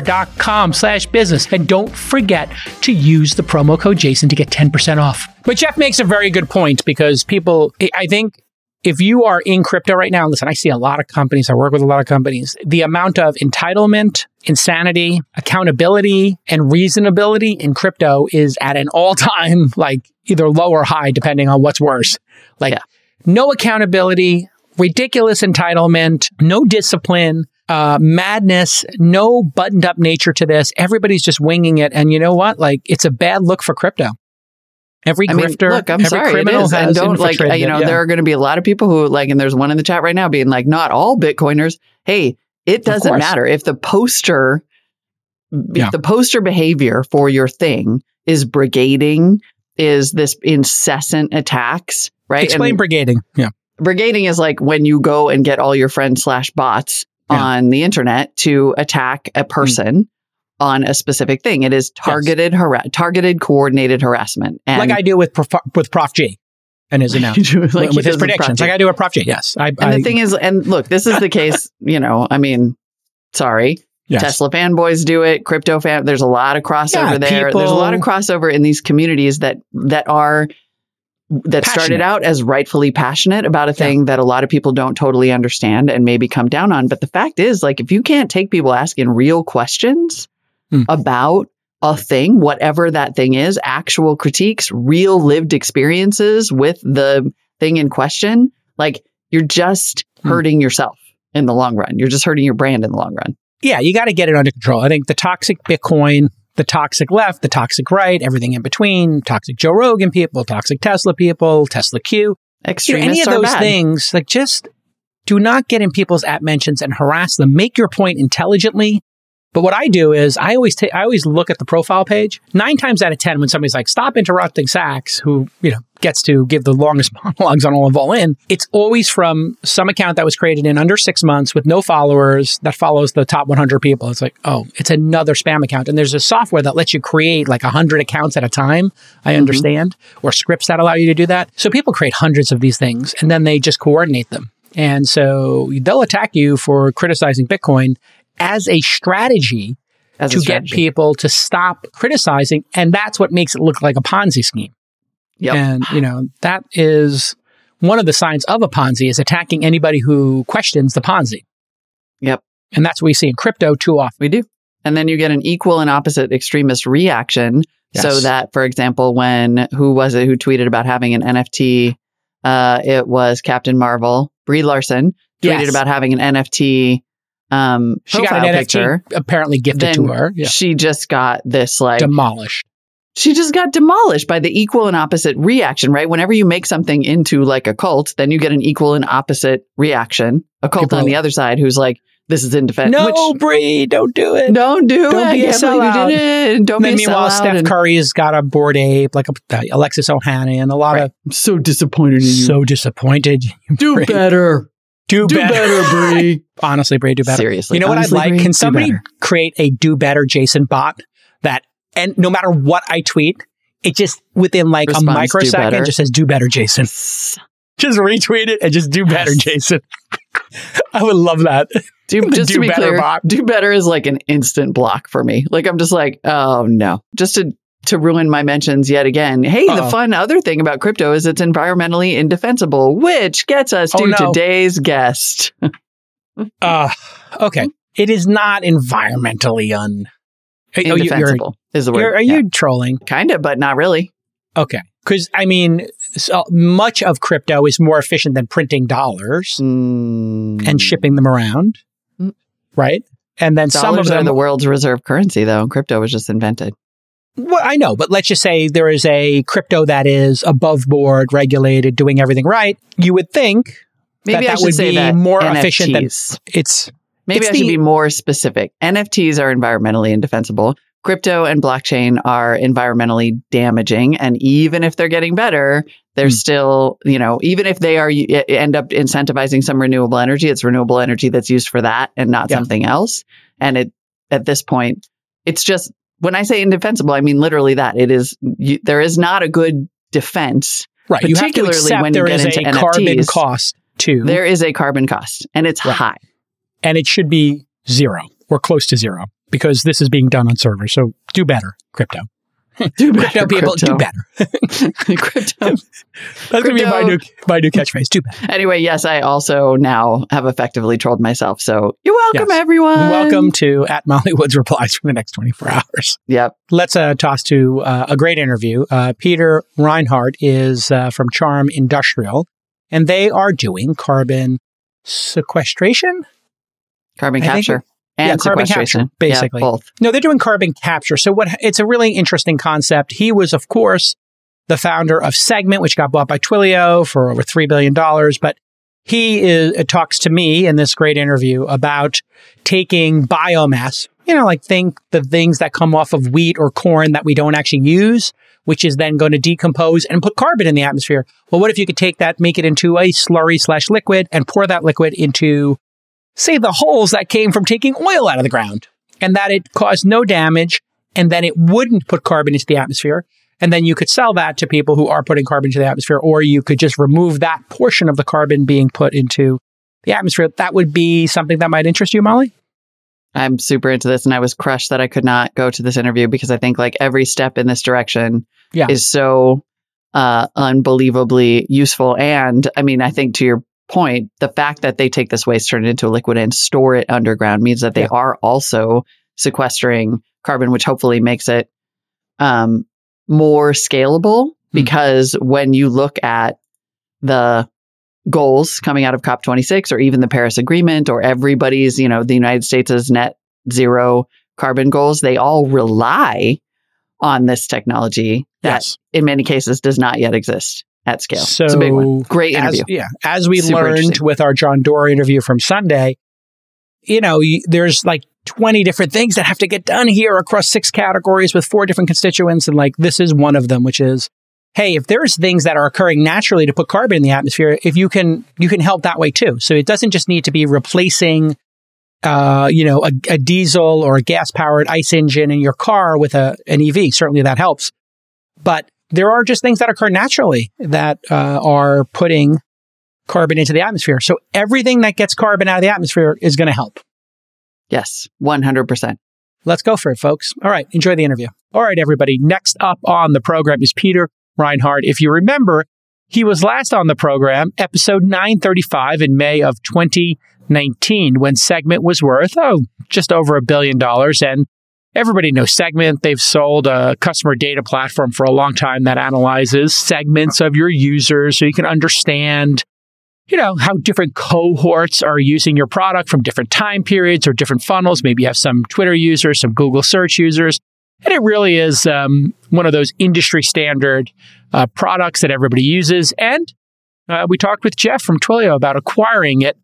S1: dot com slash business. And don't forget to use the promo code Jason to get 10% off. But Jeff makes a very good point because people, I think if you are in crypto right now, listen, I see a lot of companies, I work with a lot of companies, the amount of entitlement, insanity, accountability, and reasonability in crypto is at an all time, like either low or high, depending on what's worse. Like
S2: Yeah.
S1: no accountability, ridiculous entitlement, no discipline. Uh, madness, no buttoned up nature to this. Everybody's just winging it. And you know what? Like, it's a bad look for crypto. Every
S2: I mean,
S1: grifter,
S2: look, I'm
S1: every
S2: sorry, it
S1: criminal
S2: is, and don't like you
S1: it,
S2: know
S1: yeah.
S2: there are going to be a lot of people who like, and there's one in the chat right now being like, not all Bitcoiners. Hey, it doesn't matter if the poster, if the poster behavior for your thing is brigading, is this incessant attacks, right?
S1: Explain
S2: And
S1: brigading. Yeah.
S2: brigading is like when you go and get all your friends slash bots
S1: Yeah. Hmm.
S2: on the internet to attack a person. On a specific thing, it is targeted, hara- targeted, coordinated harassment. And
S1: like I do with Prof, with Prof G and his announcement
S2: like
S1: with his predictions, like I do with Prof G. Yes, I.
S2: And
S1: I
S2: the thing is, and look, this is the case, you know, I mean, sorry,
S1: yes.
S2: Tesla fanboys do it, crypto fan, there's a lot of crossover
S1: Yeah,
S2: there. There's a lot of crossover in these communities that, that are, that started out as rightfully passionate about a thing that a lot of people don't totally understand and maybe come down on. But the fact is, like, if you can't take people asking real questions
S1: Hmm.
S2: about a thing, whatever that thing is, actual critiques, real lived experiences with the thing in question, like you're just
S1: Hmm.
S2: hurting yourself in the long run. You're just hurting your brand in the long run.
S1: yeah, you got to get it under control. I think the toxic Bitcoin, the toxic left, the toxic right, everything in between, toxic Joe Rogan people, toxic Tesla people, Tesla Q, you know,
S2: Extremists
S1: any of those things, like just do not get in people's app mentions and harass them. Make your point intelligently. But what I do is I always take, I always look at the profile page. Nine times out of 10, when somebody's like, stop interrupting Sachs, who, you know, gets to give the longest monologues on all of All In, it's always from some account that was created in under six months with no followers that follows the top 100 people. It's like, oh, it's another spam account. And there's a software that lets you create like 100 accounts at a time. I mm-hmm. understand, or scripts that allow you to do that. So people create hundreds of these things and then they just coordinate them. And so they'll attack you for criticizing Bitcoin as a strategy
S2: as a
S1: to get people to stop criticizing. And that's what makes it look like a Ponzi scheme.
S2: Yep.
S1: And, you know, that is one of the signs of a Ponzi is attacking anybody who questions the Ponzi.
S2: Yep.
S1: And that's what we see in crypto too often.
S2: We do. And then you get an equal and opposite extremist reaction. So that, for example, when who was it who tweeted about having an NFT? Uh, it was Captain Marvel, Brie Larson tweeted
S1: Yes.
S2: about having an NFT um,
S1: She got an
S2: picture.
S1: NFT apparently gifted to her. Yeah.
S2: she just got this like
S1: Demolished.
S2: she just got demolished by the equal and opposite reaction, right? Whenever you make something into like a cult, then you get an equal and opposite reaction. A cult
S1: People-
S2: on the other side who's like, this is in defense.
S1: No, Brie, don't do it.
S2: don't do
S1: Don't
S2: it.
S1: be a
S2: I can't believe
S1: sellout.
S2: you did it. Don't
S1: and
S2: be
S1: meanwhile, Steph
S2: and...
S1: Curry has got a Bored Ape, like a, uh, Alexis Ohanian, a lot
S2: Right.
S1: of
S2: I'm so disappointed in you.
S1: so disappointed.
S2: do
S1: Brie.
S2: better.
S1: Do,
S2: Do better, Brie.
S1: Honestly, Brie, do better.
S2: Seriously.
S1: You know what I'd like?
S2: Brie,
S1: Can somebody create a do better Jason bot that, and no matter what I tweet, it just within like
S2: Responds,
S1: a microsecond
S2: better."
S1: just says do better Jason. Just retweet it and just do better Jason. I would love that.
S2: Do, just
S1: do
S2: to be
S1: better
S2: clear,
S1: bot.
S2: do better is like an instant block for me. Like I'm just like, oh no, just to to ruin my mentions yet again. Hey, the
S1: Uh-oh.
S2: fun other thing about crypto is it's environmentally indefensible, which gets us to
S1: Oh, no.
S2: today's guest.
S1: Uh, okay. It is not environmentally un. Oh,
S2: Indefensible is the word.
S1: are you trolling?
S2: kind of, but not really?
S1: Okay. Because, I mean, so much of crypto is more efficient than printing dollars
S2: Mm.
S1: and shipping them around,
S2: Mm.
S1: right? And then some of
S2: Dollars are
S1: them
S2: the world's reserve currency, though. Crypto was just invented.
S1: Well, I know, but let's just say there is a crypto that is above board, regulated, doing everything right. You would think
S2: Maybe
S1: that
S2: I should
S1: would
S2: say
S1: be
S2: that
S1: more efficient than-
S2: NFTs.
S1: it's
S2: Maybe
S1: It's
S2: I should be more specific. NFTs are environmentally indefensible. Crypto and blockchain are environmentally damaging. And even if they're getting better, they're
S1: Hmm.
S2: still, you know, even if they are, end up incentivizing some renewable energy, it's renewable energy that's used for that and not
S1: Yeah.
S2: something else. And it, at this point, it's just, when I say indefensible, I mean literally that. It is, you, there is not a good defense.
S1: right. You
S2: Particularly
S1: accept
S2: when you
S1: there
S2: get
S1: is
S2: into
S1: a carbon cost too,
S2: There is a carbon cost and it's
S1: Right.
S2: high.
S1: and it should be zero or close to zero because this is being done on servers. So do better, crypto.
S2: Do
S1: crypto people
S2: crypto.
S1: do better.
S2: crypto.
S1: That's gonna be my new my new catchphrase. Do better.
S2: Anyway, yes, I also now have effectively trolled myself. So you're welcome,
S1: Yes.
S2: everyone.
S1: Welcome to at Molly Wood's replies for the next 24 hours.
S2: Yep.
S1: Let's uh, toss to uh, a great interview. Uh, Peter Reinhardt is uh, from Charm Industrial, and they are doing carbon sequestration.
S2: Carbon
S1: I
S2: capture and
S1: yeah, carbon capture, basically.
S2: Yeah, both.
S1: No, they're doing carbon capture. So what? It's a really interesting concept. He was, of course, the founder of Segment, which got bought by Twilio for over three billion dollars. But he is, it talks to me in this great interview about taking biomass. You know, like think the things that come off of wheat or corn that we don't actually use, which is then going to decompose and put carbon in the atmosphere. Well, what if you could take that, make it into a slurry slash liquid, and pour that liquid into say the holes that came from taking oil out of the ground and that it caused no damage and then it wouldn't put carbon into the atmosphere. And then you could sell that to people who are putting carbon into the atmosphere, or you could just remove that portion of the carbon being put into the atmosphere. That would be something that might interest you, Molly.
S2: I'm super into this, and I was crushed that I could not go to this interview because I think like every step in this direction
S1: Yeah.
S2: is so uh, unbelievably useful. And I mean, I think to your point, the fact that they take this waste, turn it into a liquid, and store it underground means that they
S1: Yeah.
S2: are also sequestering carbon, which hopefully makes it um, more scalable. Because when you look at the goals coming out of COP26 or even the Paris Agreement or everybody's, you know, the United States' net zero carbon goals, they all rely on this technology that
S1: Yes.
S2: in many cases does not yet exist at scale.
S1: So
S2: it's a big one. Great
S1: as,
S2: interview.
S1: yeah, as we
S2: Super
S1: learned with our John Doerr interview from Sunday, you know, y- there's like 20 different things that have to get done here across six categories with four different constituents. And like, this is one of them, which is, hey, if there's things that are occurring naturally to put carbon in the atmosphere, if you can, you can help that way too. So it doesn't just need to be replacing, uh, you know, a, a diesel or a gas powered ICE engine in your car with a, an EV. Certainly that helps. But there are just things that occur naturally that uh, are putting carbon into the atmosphere. So everything that gets carbon out of the atmosphere is going to help.
S2: Yes, 100%.
S1: Let's go for it, folks. All right. Enjoy the interview. All right, everybody. Next up on the program is Peter Reinhardt. If you remember, he was last on the program, episode 935 in May of 2019, when Segment was worth, oh, just over a billion dollars. And everybody knows Segment. They've sold a customer data platform for a long time that analyzes segments of your users so you can understand you know, how different cohorts are using your product from different time periods or different funnels. Maybe you have some Twitter users, some Google search users. And it really is um, one of those industry standard uh, products that everybody uses. And uh, we talked with Jeff from Twilio about acquiring it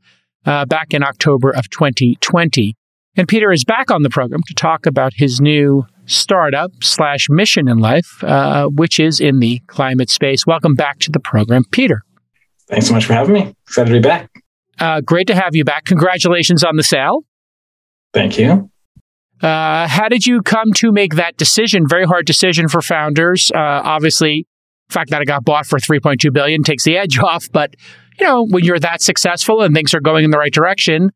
S1: uh, back in October of 2020. And Peter is back on the program to talk about his new startup slash mission in life, uh, which is in the climate space. Welcome back to the program, Peter.
S6: Thanks so much for having me. Excited to be back.
S1: Uh, great to have you back. Congratulations on the sale.
S6: Thank you.
S1: Uh, how did you come to make that decision? Very hard decision for founders. Uh, obviously, the fact that it got bought for 3.2 billion takes the edge off. But you know, when you're that successful and things are going in the right direction,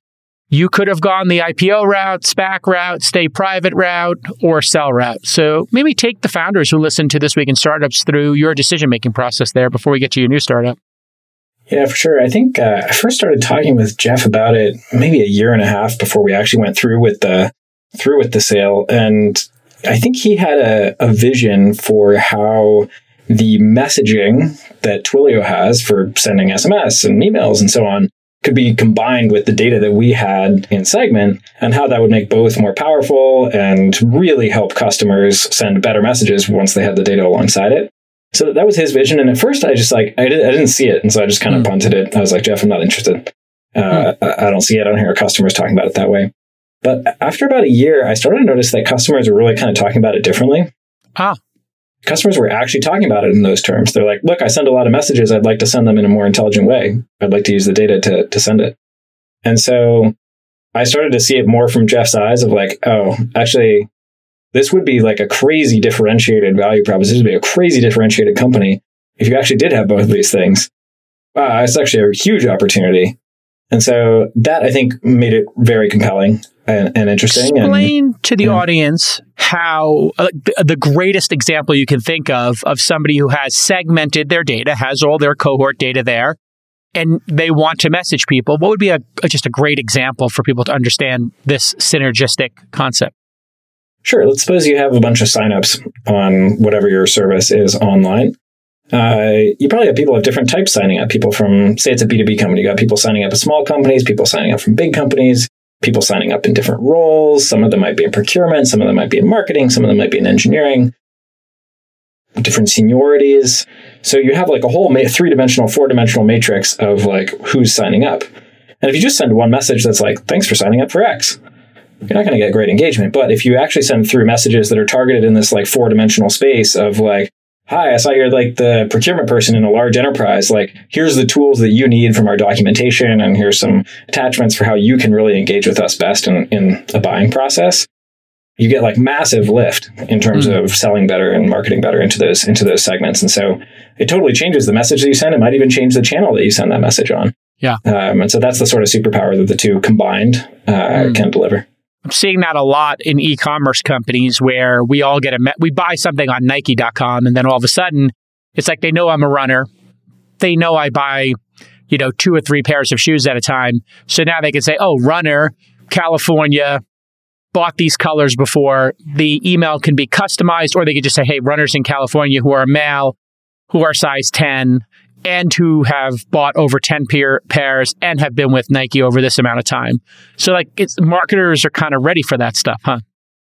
S1: you could have gone the IPO route, SPAC route, stay private route, or sell route. So maybe take the founders who listen to this week in startups through your decision making process there before we get to your new startup.
S6: Yeah, for sure. I think uh, I first started talking with Jeff about it maybe a year and a half before we actually went through with the through with the sale, and I think he had a, a vision for how the messaging that Twilio has for sending SMS and emails and so on could be combined with the data that we had in Segment and how that would make both more powerful and really help customers send better messages once they had the data alongside it. So that was his vision. And at first I just like, I, did, I didn't see it. And so I just kind of
S1: Mm.
S6: punted it. I was like, Jeff, I'm not interested. Uh, I, I don't see it. I don't hear customers talking about it that way. But after about a year, I started to notice that customers were really kind of talking about it differently.
S1: Ah.
S6: Customers were actually talking about it in those terms. They're like, look, I send a lot of messages. I'd like to send them in a more intelligent way. I'd like to use the data to, to send it. And so I started to see it more from Jeff's eyes of like, oh, actually, this would be like a crazy differentiated value proposition. This would be a crazy differentiated company if you actually did have both of these things. Wow, it's actually a huge opportunity. And so that I think made it very compelling and, and interesting.
S1: Explain
S6: and,
S1: to the yeah. audience how uh, the, greatest example you can think of of somebody who has segmented their data, has all their cohort data there, and they want to message people. What would be a, a just a great example for people to understand this synergistic concept?
S6: Sure. Let's suppose you have a bunch of signups on whatever your service is online. Uh, you probably have people of different types signing up. People from, say, it's a B2B company. You got people signing up at small companies, people signing up from big companies, people signing up in different roles. Some of them might be in procurement, some of them might be in marketing, some of them might be in engineering, different seniorities. So you have like a whole ma- three dimensional, four dimensional matrix of like who's signing up. And if you just send one message that's like, thanks for signing up for X, you're not going to get great engagement. But if you actually send through messages that are targeted in this like four dimensional space of like, hi, I saw you're like the procurement person in a large enterprise. Like, here's the tools that you need from our documentation, and here's some attachments for how you can really engage with us best in, in a buying process. You get like massive lift in terms mm. of selling better and marketing better into those into those segments. And so it totally changes the message that you send. It might even change the channel that you send that message on.
S1: Yeah.
S6: Um, and so that's the sort of superpower that the two combined uh, mm. can deliver.
S1: I'm seeing that a lot in e-commerce companies where we all get a me- we buy something on Nike.com and then all of a sudden it's like they know I'm a runner. They know I buy, you know, two or three pairs of shoes at a time. So now they can say, "Oh, runner, California, bought these colors before." The email can be customized or they could just say, "Hey, runners in California who are male, who are size 10, and who have bought over 10 pair, pairs and have been with Nike over this amount of time. So like it's marketers are kind of ready for that stuff, huh?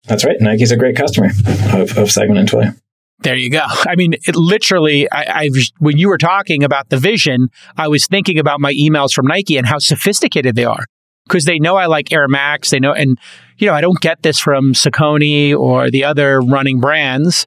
S6: That's right. Nike's a great customer of, of Segment and Twilio.
S1: There you go. I mean, it literally, I, I, when you were talking about the vision, I was thinking about my emails from Nike and how sophisticated they are because they know I like Air Max. They know, and you know, I don't get this from Saucony or the other running brands.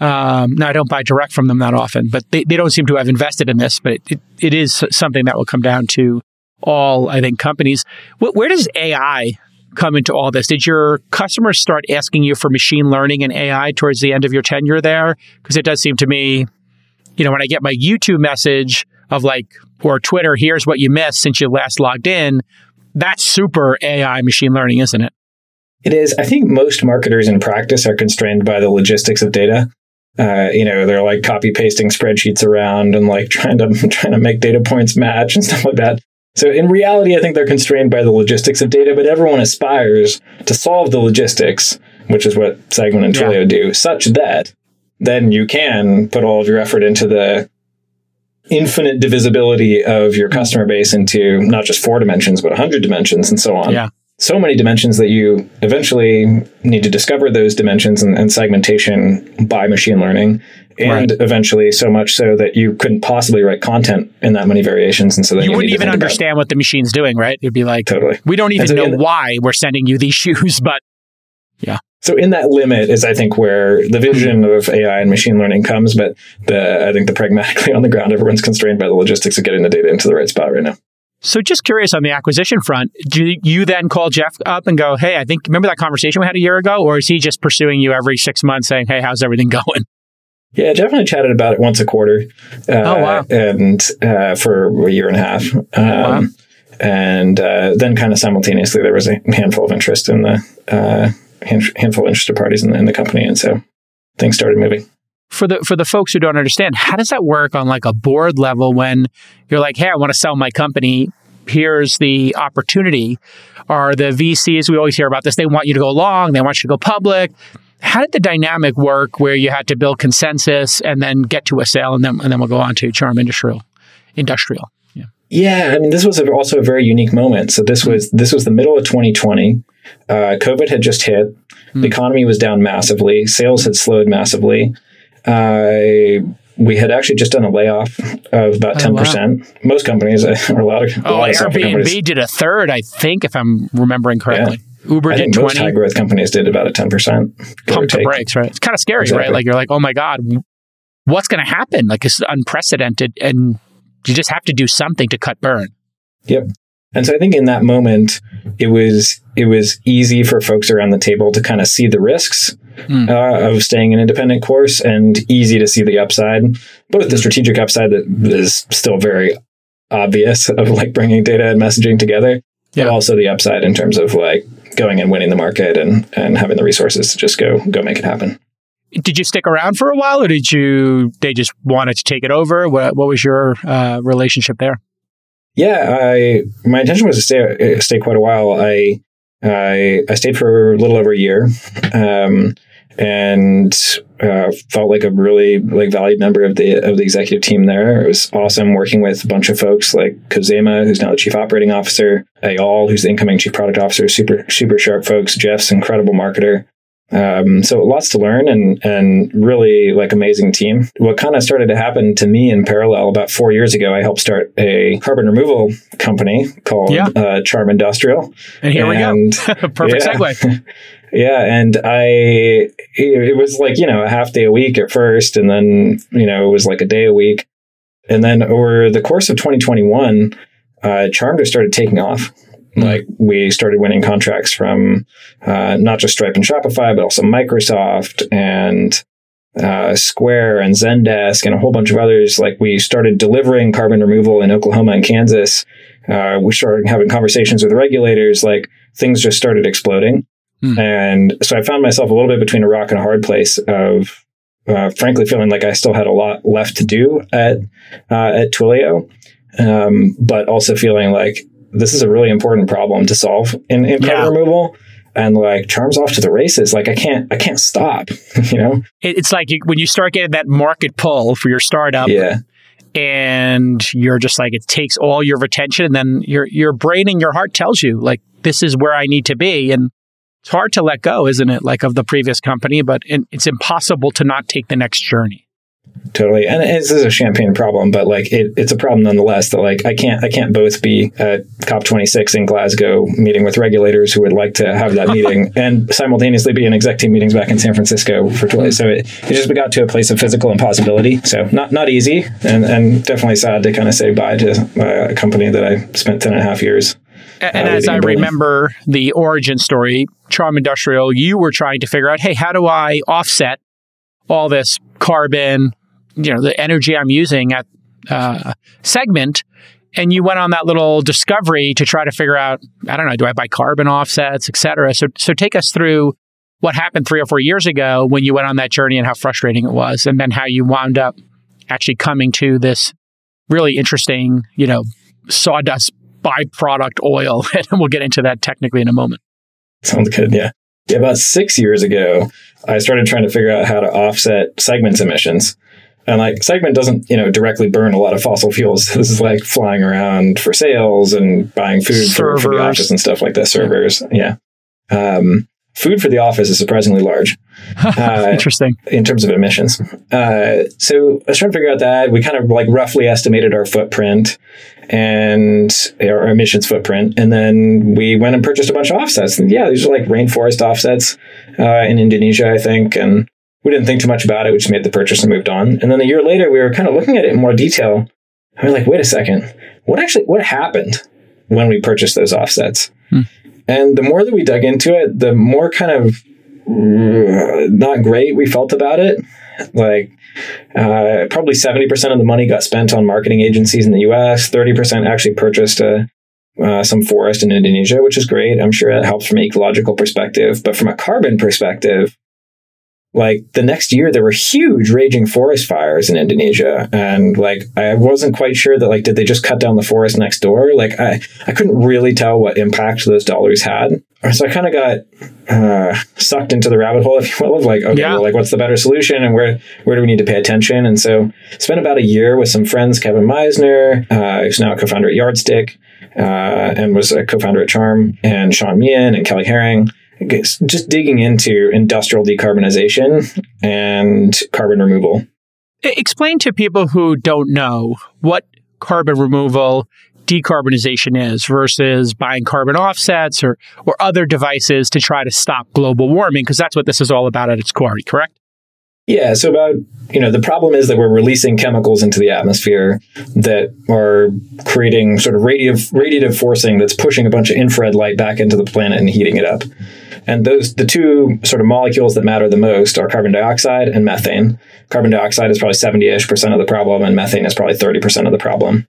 S1: Um, now, I don't buy direct from them that often, but they, they don't seem to have invested in this. But it, it is something that will come down to all, I think, companies. Where does AI come into all this? Did your customers start asking you for machine learning and AI towards the end of your tenure there? Because it does seem to me, you know, when I get my YouTube message of like, or Twitter, here's what you missed since you last logged in, that's super AI machine learning, isn't it?
S6: It is. I think most marketers in practice are constrained by the logistics of data uh, you know, they're like copy pasting spreadsheets around and like trying to trying to make data points match and stuff like that. So in reality, I think they're constrained by the logistics of data, but everyone aspires to solve the logistics, which is what Segment and Twilio yeah. do, such that then you can put all of your effort into the infinite divisibility of your customer base into not just four dimensions, but 100 dimensions and so on.
S1: Yeah
S6: so many dimensions that you eventually need to discover those dimensions and, and segmentation by machine learning. And right. eventually, so much so that you couldn't possibly write content in that many variations, and so then
S1: you,
S6: you
S1: wouldn't even understand what the machine's doing, right? It'd be like,
S6: totally.
S1: We don't even so know why we're sending you these shoes, but yeah.
S6: So in that limit is, I think, where the vision of AI and machine learning comes. But the I think the pragmatically on the ground, everyone's constrained by the logistics of getting the data into the right spot right now.
S1: So just curious on the acquisition front, do you then call Jeff up and go, "Hey, I think remember that conversation we had a year ago," or is he just pursuing you every six months, saying, "Hey, how's everything going?"
S6: Yeah, definitely chatted about it once a quarter.
S1: Uh, oh wow!
S6: And uh, for a year and a half, um, wow. and uh, then kind of simultaneously there was a handful of interest in the uh, handful of interested parties in the, in the company, and so things started moving
S1: for the for the folks who don't understand, how does that work on like a board level when you're like, hey, I want to sell my company. Here's the opportunity. Are the VCs we always hear about this? They want you to go long. They want you to go public. How did the dynamic work where you had to build consensus and then get to a sale, and then and then we'll go on to Charm Industrial. Industrial.
S6: Yeah. Yeah, I mean, this was also a very unique moment. So this was this was the middle of 2020. Uh, COVID had just hit. The hmm. economy was down massively. Sales had slowed massively. Uh, we had actually just done a layoff of about ten oh, percent. Wow. Most companies, or a lot of,
S1: oh,
S6: lot
S1: Airbnb did a third, I think, if I'm remembering correctly. Yeah. Uber
S6: I
S1: did
S6: think
S1: 20.
S6: Most high growth companies did about a ten percent.
S1: Pump the brakes, right? It's kind of scary, exactly. right? Like you're like, oh my god, what's going to happen? Like it's unprecedented, and you just have to do something to cut burn.
S6: Yep. And so I think in that moment, it was it was easy for folks around the table to kind of see the risks mm. uh, of staying an independent course and easy to see the upside, both the strategic upside that is still very obvious of like bringing data and messaging together,
S1: Yeah.
S6: but also the upside in terms of like going and winning the market and and having the resources to just go go make it happen.
S1: Did you stick around for a while, or did you? They just wanted to take it over. What What was your uh, relationship there?
S6: Yeah, I my intention was to stay uh, stay quite a while. I I I stayed for a little over a year, um, and uh, felt like a really like valued member of the of the executive team there. It was awesome working with a bunch of folks like Khozema, who's now the chief operating officer, Eyal, who's the incoming chief product officer. Super super sharp folks. Jeff's incredible marketer. Um, so lots to learn and and really like amazing team. What kind of started to happen to me in parallel about four years ago, I helped start a carbon removal company called
S1: Yeah.
S6: uh, Charm Industrial.
S1: And here
S6: And-
S1: we go. Perfect
S6: yeah.
S1: segue.
S6: Yeah, and I it was like you know a half day a week at first, and then you know it was like a day a week, and then over the course of 2021, uh, Charm just started taking off. Like we started winning contracts from uh, not just Stripe and Shopify, but also Microsoft and uh, Square and Zendesk and a whole bunch of others. Like we started delivering carbon removal in Oklahoma and Kansas. Uh, we started having conversations with regulators. Like things just started exploding. And so I found myself a little bit between a rock and a hard place of, uh, frankly, feeling like I still had a lot left to do at uh, at Twilio, um, but also feeling like this is a really important problem to solve in, in
S1: Yeah.
S6: removal. And like Charm's off to the races. Like I can't, I can't stop. You know?
S1: It's like you, when you start getting that market pull for your startup,
S6: Yeah.
S1: and you're just like it takes all your attention, and then your your brain and your heart tells you like this is where I need to be, and it's hard to let go, isn't it? Like of the previous company, but it's impossible to not take the next journey.
S6: Totally, and this is a champagne problem, but like it, it's a problem nonetheless. That like I can't, I can't both be at COP twenty six in Glasgow meeting with regulators who would like to have that meeting, and simultaneously be in exec team meetings back in San Francisco for Twilio. So it, it just got to a place of physical impossibility. So not not easy, and and definitely sad to kind of say bye to uh, a company that I spent ten and a half years.
S1: And as I remember the origin story, Charm Industrial, you were trying to figure out, hey, how do I offset all this carbon, you know, the energy I'm using at uh, Segment? And you went on that little discovery to try to figure out, I don't know, do I buy carbon offsets, et cetera? So, so take us through what happened three or four years ago when you went on that journey and how frustrating it was, and then how you wound up actually coming to this really interesting, you know, sawdust byproduct oil. And we'll get into that technically in a moment.
S6: Sounds good. Yeah. Yeah. About six years ago, I started trying to figure out how to offset segments emissions. And like Segment doesn't, you know, directly burn a lot of fossil fuels. This is like flying around for sales and buying food for, for the office and stuff like that. Servers. Yeah. Um, food for the office is surprisingly large Uh,
S1: Interesting.
S6: in terms of emissions. Uh, so I was trying to figure out that we kind of like roughly estimated our footprint and our emissions footprint. And then we went and purchased a bunch of offsets. And yeah, these are like rainforest offsets uh, in Indonesia, I think. And we didn't think too much about it. We just made the purchase and moved on. And then a year later, we were kind of looking at it in more detail. And we are like, wait a second, what actually what happened when we purchased those offsets? And the more that we dug into it, the more kind of uh, not great we felt about it. Like uh, probably 70% of the money got spent on marketing agencies in the US, 30% actually purchased uh, uh, some forest in Indonesia, which is great. I'm sure that helps from an ecological perspective. But from a carbon perspective, like the next year there were huge raging forest fires in Indonesia. And like I wasn't quite sure that like did they just cut down the forest next door? Like I I couldn't really tell what impact those dollars had. So I kind of got uh, sucked into the rabbit hole if you will of like okay
S1: Yeah.
S6: well, like what's the better solution and where where do we need to pay attention? And so spent about a year with some friends Kevin Meisner uh, who's now a co-founder at Yardstick uh, and was a co-founder at Charm and Shaun Meehan and Kelly Herring just digging into industrial decarbonization and carbon removal.
S1: Explain to people who don't know what carbon removal decarbonization is versus buying carbon offsets or, or other devices to try to stop global warming, because that's what this is all about at its core, correct?
S6: Yeah, so about you know the problem is that we're releasing chemicals into the atmosphere that are creating sort of radiative radiative forcing that's pushing a bunch of infrared light back into the planet and heating it up. And those the two sort of molecules that matter the most are carbon dioxide and methane. Carbon dioxide is probably 70-ish percent of the problem and methane is probably 30% of the problem.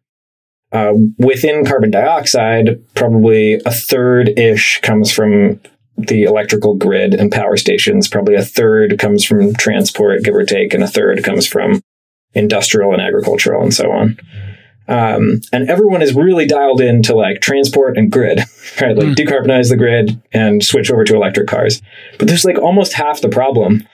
S6: Uh, within carbon dioxide, probably a third ish comes from the electrical grid and power stations. Probably a third comes from transport, give or take, and a third comes from industrial and agricultural and so on. Um, and everyone is really dialed into like transport and grid, right? Like mm. decarbonize the grid and switch over to electric cars. But there's like almost half the problem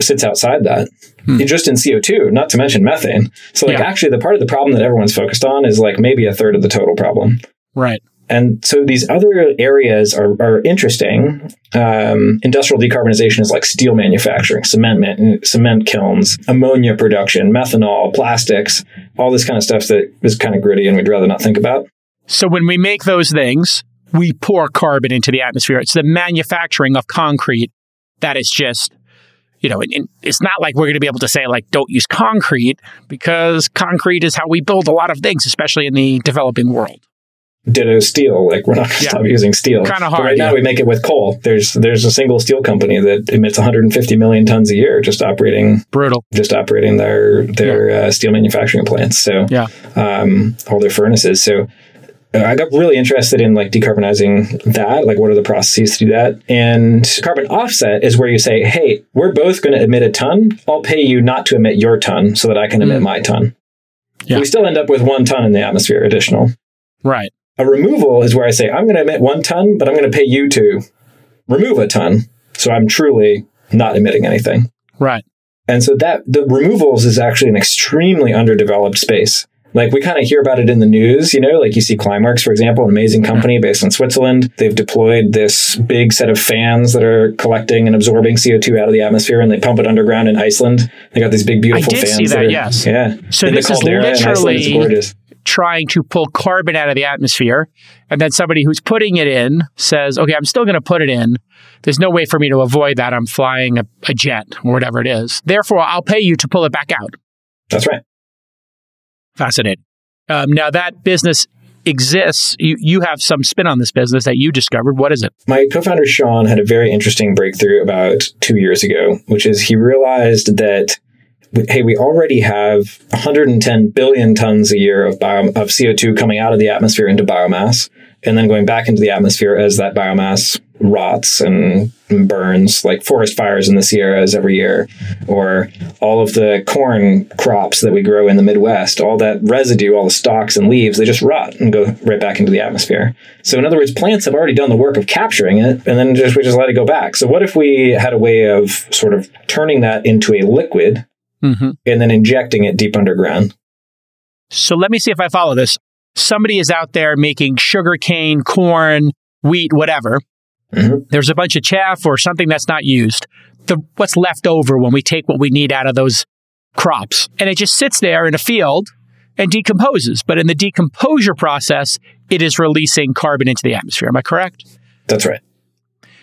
S6: sits outside that, mm. just in CO2, not to mention methane. So like yeah. actually the part of the problem that everyone's focused on is like maybe a third of the total problem.
S1: Right.
S6: And so these other areas are, are interesting. Um, industrial decarbonization is like steel manufacturing, cement, cement kilns, ammonia production, methanol, plastics, all this kind of stuff that is kind of gritty and we'd rather not think about.
S1: So when we make those things, we pour carbon into the atmosphere. It's the manufacturing of concrete that is just, you know, it's not like we're going to be able to say, like, don't use concrete because concrete is how we build a lot of things, especially in the developing world
S6: ditto steel. Like we're not going to yeah. stop using steel.
S1: Kind of hard.
S6: But right
S1: yeah.
S6: now we make it with coal. There's there's a single steel company that emits 150 million tons a year just operating
S1: brutal.
S6: Just operating their their yeah. uh, steel manufacturing plants. So
S1: yeah,
S6: um, all their furnaces. So. Uh, I got really interested in like decarbonizing that, like what are the processes to do that? And carbon offset is where you say, "Hey, we're both going to emit a ton. I'll pay you not to emit your ton so that I can emit mm. my ton." Yeah. We still end up with one ton in the atmosphere additional.
S1: Right.
S6: A removal is where I say, I'm going to emit one ton, but I'm going to pay you to remove a ton. So I'm truly not emitting anything.
S1: Right.
S6: And so that the removals is actually an extremely underdeveloped space. Like we kind of hear about it in the news, you know, like you see Climeworks, for example, an amazing mm-hmm. company based in Switzerland. They've deployed this big set of fans that are collecting and absorbing CO2 out of the atmosphere and they pump it underground in Iceland. They got these big, beautiful
S1: I did
S6: fans.
S1: See that, that are, yes.
S6: Yeah.
S1: So in this is literally trying to pull carbon out of the atmosphere. And then somebody who's putting it in says, okay, I'm still going to put it in. There's no way for me to avoid that. I'm flying a, a jet or whatever it is. Therefore, I'll pay you to pull it back out.
S6: That's right.
S1: Fascinating. Um, now, that business exists. You, you have some spin on this business that you discovered. What is it?
S6: My co founder, Shaun, had a very interesting breakthrough about two years ago, which is he realized that hey, we already have 110 billion tons a year of, bio, of CO2 coming out of the atmosphere into biomass and then going back into the atmosphere as that biomass rots and burns, like forest fires in the Sierras every year, or all of the corn crops that we grow in the Midwest, all that residue, all the stalks and leaves, they just rot and go right back into the atmosphere. So, in other words, plants have already done the work of capturing it, and then just we just let it go back. So, what if we had a way of sort of turning that into a liquid mm-hmm. and then injecting it deep underground.
S1: So let me see if I follow this. Somebody is out there making sugar cane, corn, wheat, whatever. Mm-hmm. There's a bunch of chaff or something that's not used. The what's left over when we take what we need out of those crops, and it just sits there in a field and decomposes. But in the decomposure process, it is releasing carbon into the atmosphere. Am I correct?
S6: That's right.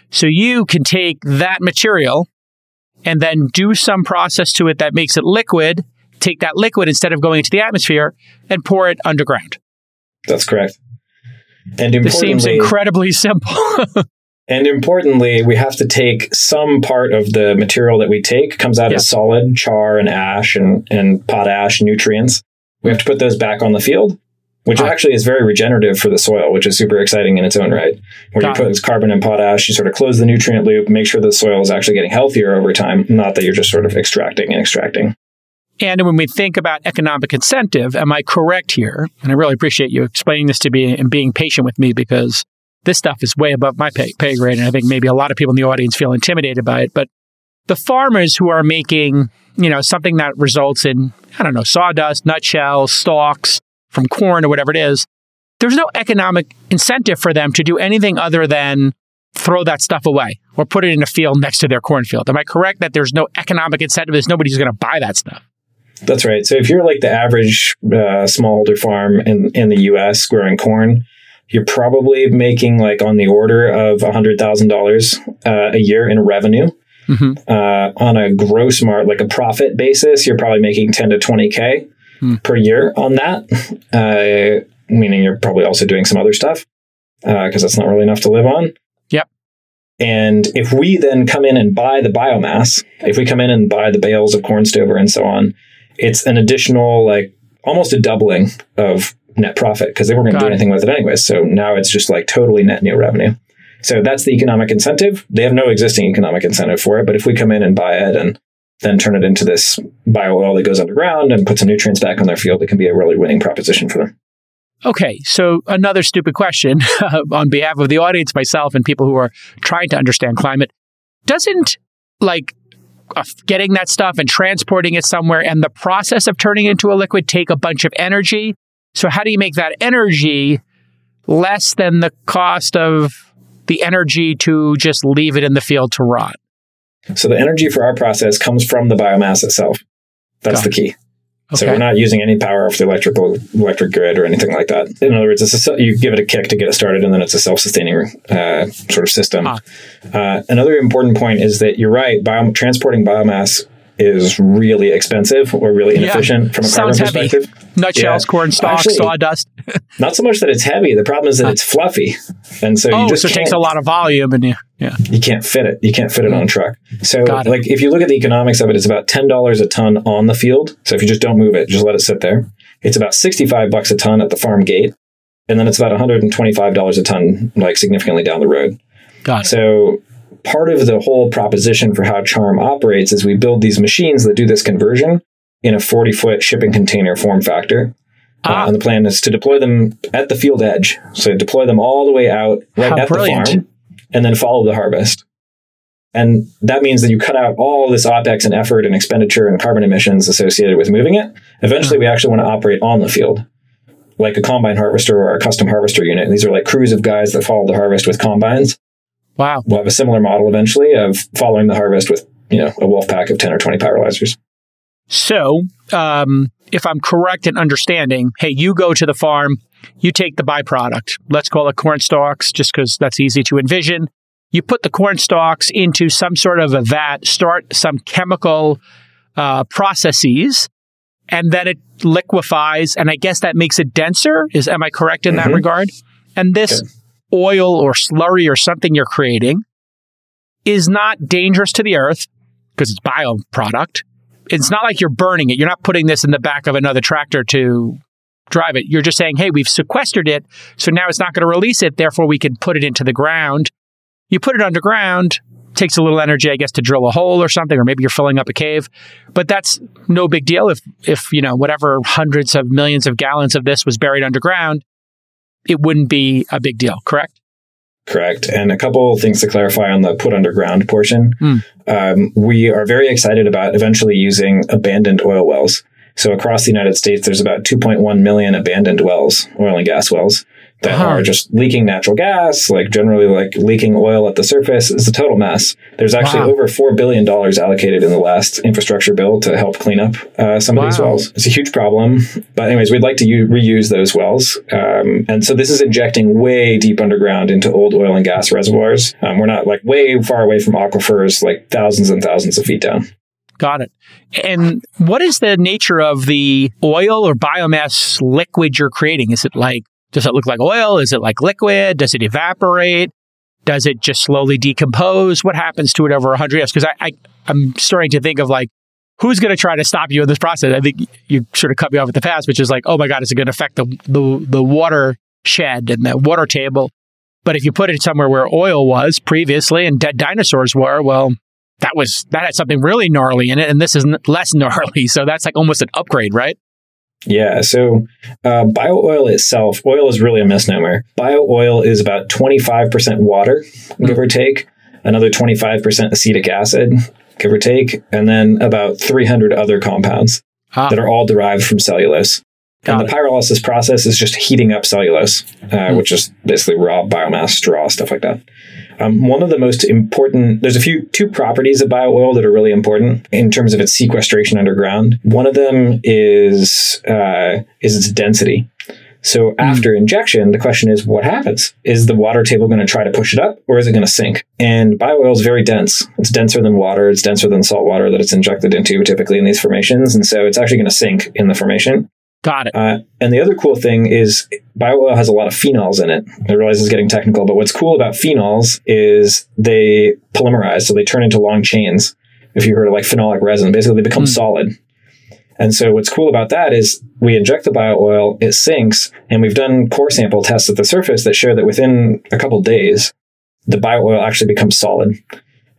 S1: So you can take that material and then do some process to it that makes it liquid, take that liquid instead of going into the atmosphere and pour it underground.
S6: That's correct.
S1: And this seems incredibly simple.
S6: and importantly, we have to take some part of the material that we take comes out yeah. as solid char and ash and, and potash nutrients. We have to put those back on the field which ah. actually is very regenerative for the soil, which is super exciting in its own right. Where you put this carbon and potash, you sort of close the nutrient loop, make sure the soil is actually getting healthier over time, not that you're just sort of extracting and extracting.
S1: And when we think about economic incentive, am I correct here? And I really appreciate you explaining this to me and being patient with me because this stuff is way above my pay, pay grade. And I think maybe a lot of people in the audience feel intimidated by it. But the farmers who are making, you know, something that results in, I don't know, sawdust, nutshells, stalks, from corn or whatever it is, there's no economic incentive for them to do anything other than throw that stuff away or put it in a field next to their cornfield. Am I correct that there's no economic incentive? There's nobody who's going to buy that stuff.
S6: That's right. So if you're like the average uh, smallholder farm in, in the U.S. growing corn, you're probably making like on the order of $100,000 uh, a year in revenue. Mm-hmm. Uh, on a gross mark, like a profit basis, you're probably making 10 to 20K hmm. per year on that, uh, meaning you're probably also doing some other stuff because uh, that's not really enough to live on.
S1: Yep.
S6: And if we then come in and buy the biomass, if we come in and buy the bales of corn stover and so on, it's an additional like almost a doubling of net profit because they weren't going to do
S1: it.
S6: anything with it anyways. So now it's just like totally net new revenue. So that's the economic incentive. They have no existing economic incentive for it, but if we come in and buy it and then turn it into this bio oil that goes underground and put some nutrients back on their field, it can be a really winning proposition for them.
S1: Okay, so another stupid question on behalf of the audience, myself, and people who are trying to understand climate. Doesn't like uh, getting that stuff and transporting it somewhere and the process of turning it into a liquid take a bunch of energy? So, how do you make that energy less than the cost of the energy to just leave it in the field to rot?
S6: So the energy for our process comes from the biomass itself. That's
S1: Got
S6: the key. So we're not using any power off the electrical electric grid or anything like that. In other words, it's a, you give it a kick to get it started, and then it's a self-sustaining uh, sort of system.
S1: Ah.
S6: Uh, another important point is that you're right. Bio- transporting biomass is really expensive or really
S1: Yeah.
S6: inefficient from a
S1: Sounds
S6: carbon
S1: heavy.
S6: perspective.
S1: Nutshells,
S6: Yeah.
S1: corn stalks,
S6: Actually-
S1: sawdust.
S6: Not so much that it's heavy. The problem is that it's fluffy, and so
S1: oh,
S6: you just
S1: so it takes a lot of volume, and yeah, yeah.
S6: you can't fit it. You can't fit it on a truck. So, like, if you look at the economics of it, it's about ten dollars a ton on the field. So, if you just don't move it, just let it sit there. It's about sixty-five bucks a ton at the farm gate, and then it's about one hundred and twenty-five dollars a ton, like significantly down the road.
S1: Got it.
S6: So, part of the whole proposition for how Charm operates is we build these machines that do this conversion in a forty-foot shipping container form factor.
S1: Ah.
S6: Uh, and the plan is to deploy them at the field edge. So deploy them all the way out right
S1: How
S6: at
S1: brilliant.
S6: the farm and then follow the harvest. And that means that you cut out all this OPEX and effort and expenditure and carbon emissions associated with moving it. Eventually, we actually want to operate on the field, like a combine harvester or a custom harvester unit. These are like crews of guys that follow the harvest with combines.
S1: Wow.
S6: We'll have a similar model eventually of following the harvest with, you know, a wolf pack of 10 or 20 pyrolyzers.
S1: So, um, if I'm correct in understanding, hey, you go to the farm, you take the byproduct. Let's call it corn stalks, just because that's easy to envision. You put the corn stalks into some sort of a vat, start some chemical uh, processes, and then it liquefies. And I guess that makes it denser. Is am I correct in that
S6: Mhm.
S1: regard? And this oil or slurry or something you're creating is not dangerous to the earth because it's bioproduct it's not like you're burning it. You're not putting this in the back of another tractor to drive it. You're just saying, hey, we've sequestered it. So now it's not going to release it. Therefore, we can put it into the ground. You put it underground, takes a little energy, I guess, to drill a hole or something, or maybe you're filling up a cave. But that's no big deal if, if, you know, whatever hundreds of millions of gallons of this was buried underground, it wouldn't be a big deal, correct?
S6: Correct. And a couple things to clarify on the put underground portion.
S1: Hmm.
S6: Um, we are very excited about eventually using abandoned oil wells. So across the United States, there's about 2.1 million abandoned wells, oil and gas wells, that
S1: Uh-huh.
S6: are just leaking natural gas, like generally like leaking oil at the surface. It's a total mess. There's actually
S1: Wow.
S6: over $4 billion allocated in the last infrastructure bill to help clean up uh, some of these wells. It's a huge problem. But anyways, we'd like to u- reuse those wells. Um, and so this is injecting way deep underground into old oil and gas reservoirs. Um, we're not like way far away from aquifers, like thousands and thousands of feet down.
S1: Got it. And what is the nature of the oil or biomass liquid you're creating? Is it like, does it look like oil? Is it like liquid? Does it evaporate? Does it just slowly decompose? What happens to it over 100 years? Because I, I, I'm starting to think of like, who's going to try to stop you in this process? I think you sort of cut me off at the pass, which is like, oh my God, is it going to affect the, the, the water shed and the water table? But if you put it somewhere where oil was previously and dead dinosaurs were, well, that was that had something really gnarly in it, and this is less gnarly. So that's like almost an upgrade, right?
S6: Yeah. So, uh, bio oil itself, oil is really a misnomer. Bio oil is about 25% water, give or take, another 25% acetic acid, give or take, and then about 300 other compounds
S1: Ah,
S6: that are all derived from cellulose.
S1: Got
S6: and the pyrolysis process is just heating up cellulose, uh, which is basically raw biomass, straw, stuff like that. Um, one of the most important, there's a few, two properties of bio oil that are really important in terms of its sequestration underground. One of them is, uh, is its density. So after injection, the question is, what happens? Is the water table going to try to push it up or is it going to sink? And bioil is very dense. It's denser than water. It's denser than salt water that it's injected into typically in these formations. And so it's actually going to sink in the formation.
S1: Got it.
S6: Uh, and the other cool thing is bioil has a lot of phenols in it. I realize it's getting technical, but what's cool about phenols is they polymerize, so they turn into long chains. If you heard of like phenolic resin, basically they become
S1: Hmm.
S6: solid. And so what's cool about that is we inject the bio oil, it sinks, and we've done core sample tests at the surface that show that within a couple days, the bio oil actually becomes solid.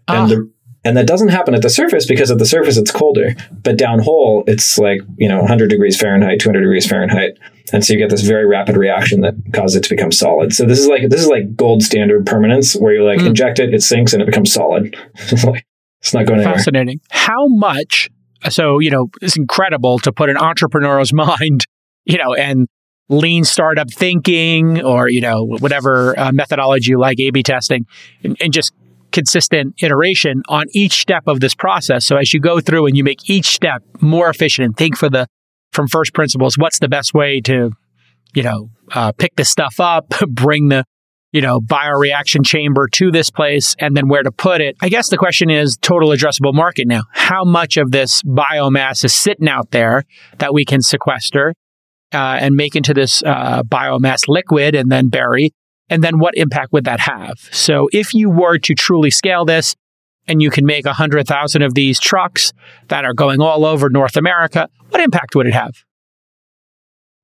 S1: Ah.
S6: And the and that doesn't happen at the surface because at the surface it's colder, but downhole it's like you know 100 degrees Fahrenheit, 200 degrees Fahrenheit, and so you get this very rapid reaction that causes it to become solid. So this is like this is like gold standard permanence where you like
S1: Mm.
S6: inject it, it sinks, and it becomes solid. it's like it's not going anywhere.
S1: Fascinating. How much? So, you know, it's incredible to put an entrepreneur's mind, you know, and lean startup thinking or, you know, whatever uh, methodology you like, A B testing, and, and just consistent iteration on each step of this process. So as you go through and you make each step more efficient and think for the, from first principles, what's the best way to, you know, uh, pick this stuff up, bring the, you know, bioreaction chamber to this place and then where to put it. I guess the question is total addressable market now. How much of this biomass is sitting out there that we can sequester uh, and make into this uh, biomass liquid and then bury? And then what impact would that have? So if you were to truly scale this and you can make 100,000 of these trucks that are going all over North America, what impact would it have?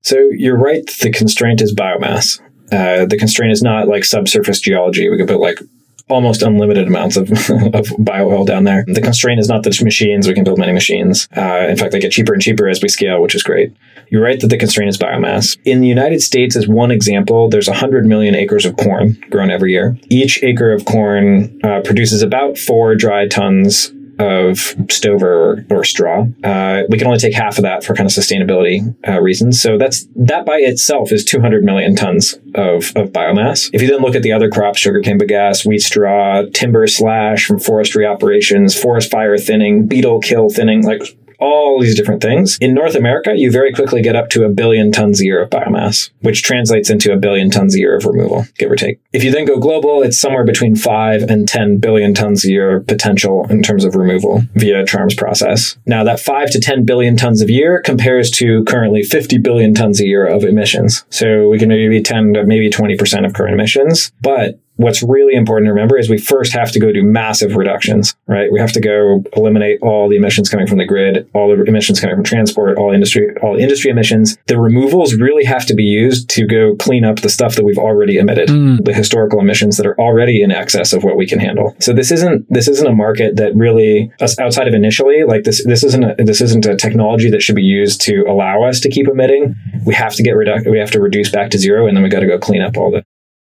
S6: So you're right. The constraint is biomass. Uh, the constraint is not like subsurface geology. We could put like almost unlimited amounts of, of bio oil down there. The constraint is not the machines. We can build many machines. Uh, in fact, they get cheaper and cheaper as we scale, which is great. You're right that the constraint is biomass. In the United States, as one example, there's 100 million acres of corn grown every year. Each acre of corn uh, produces about four dry tons of stover or, or straw. Uh, we can only take half of that for kind of sustainability uh, reasons. So that's that by itself is 200 million tons of, of biomass. If you then look at the other crops, sugarcane bagasse, wheat straw, timber slash from forestry operations, forest fire thinning, beetle kill thinning, like all these different things. In North America, you very quickly get up to a billion tons a year of biomass, which translates into a billion tons a year of removal, give or take. If you then go global, it's somewhere between five and 10 billion tons a year potential in terms of removal via Charm's process. Now, that five to 10 billion tons a year compares to currently 50 billion tons a year of emissions. So we can maybe be 10 to maybe 20% of current emissions, but what's really important to remember is we first have to go do massive reductions, right? We have to go eliminate all the emissions coming from the grid, all the emissions coming from transport, all industry, all industry emissions. The removals really have to be used to go clean up the stuff that we've already emitted,
S1: Mm.
S6: the historical emissions that are already in excess of what we can handle. So this isn't this isn't a market that really us outside of initially like this this isn't a, this isn't a technology that should be used to allow us to keep emitting. We have to get redu- we have to reduce back to zero, and then we got to go clean up all the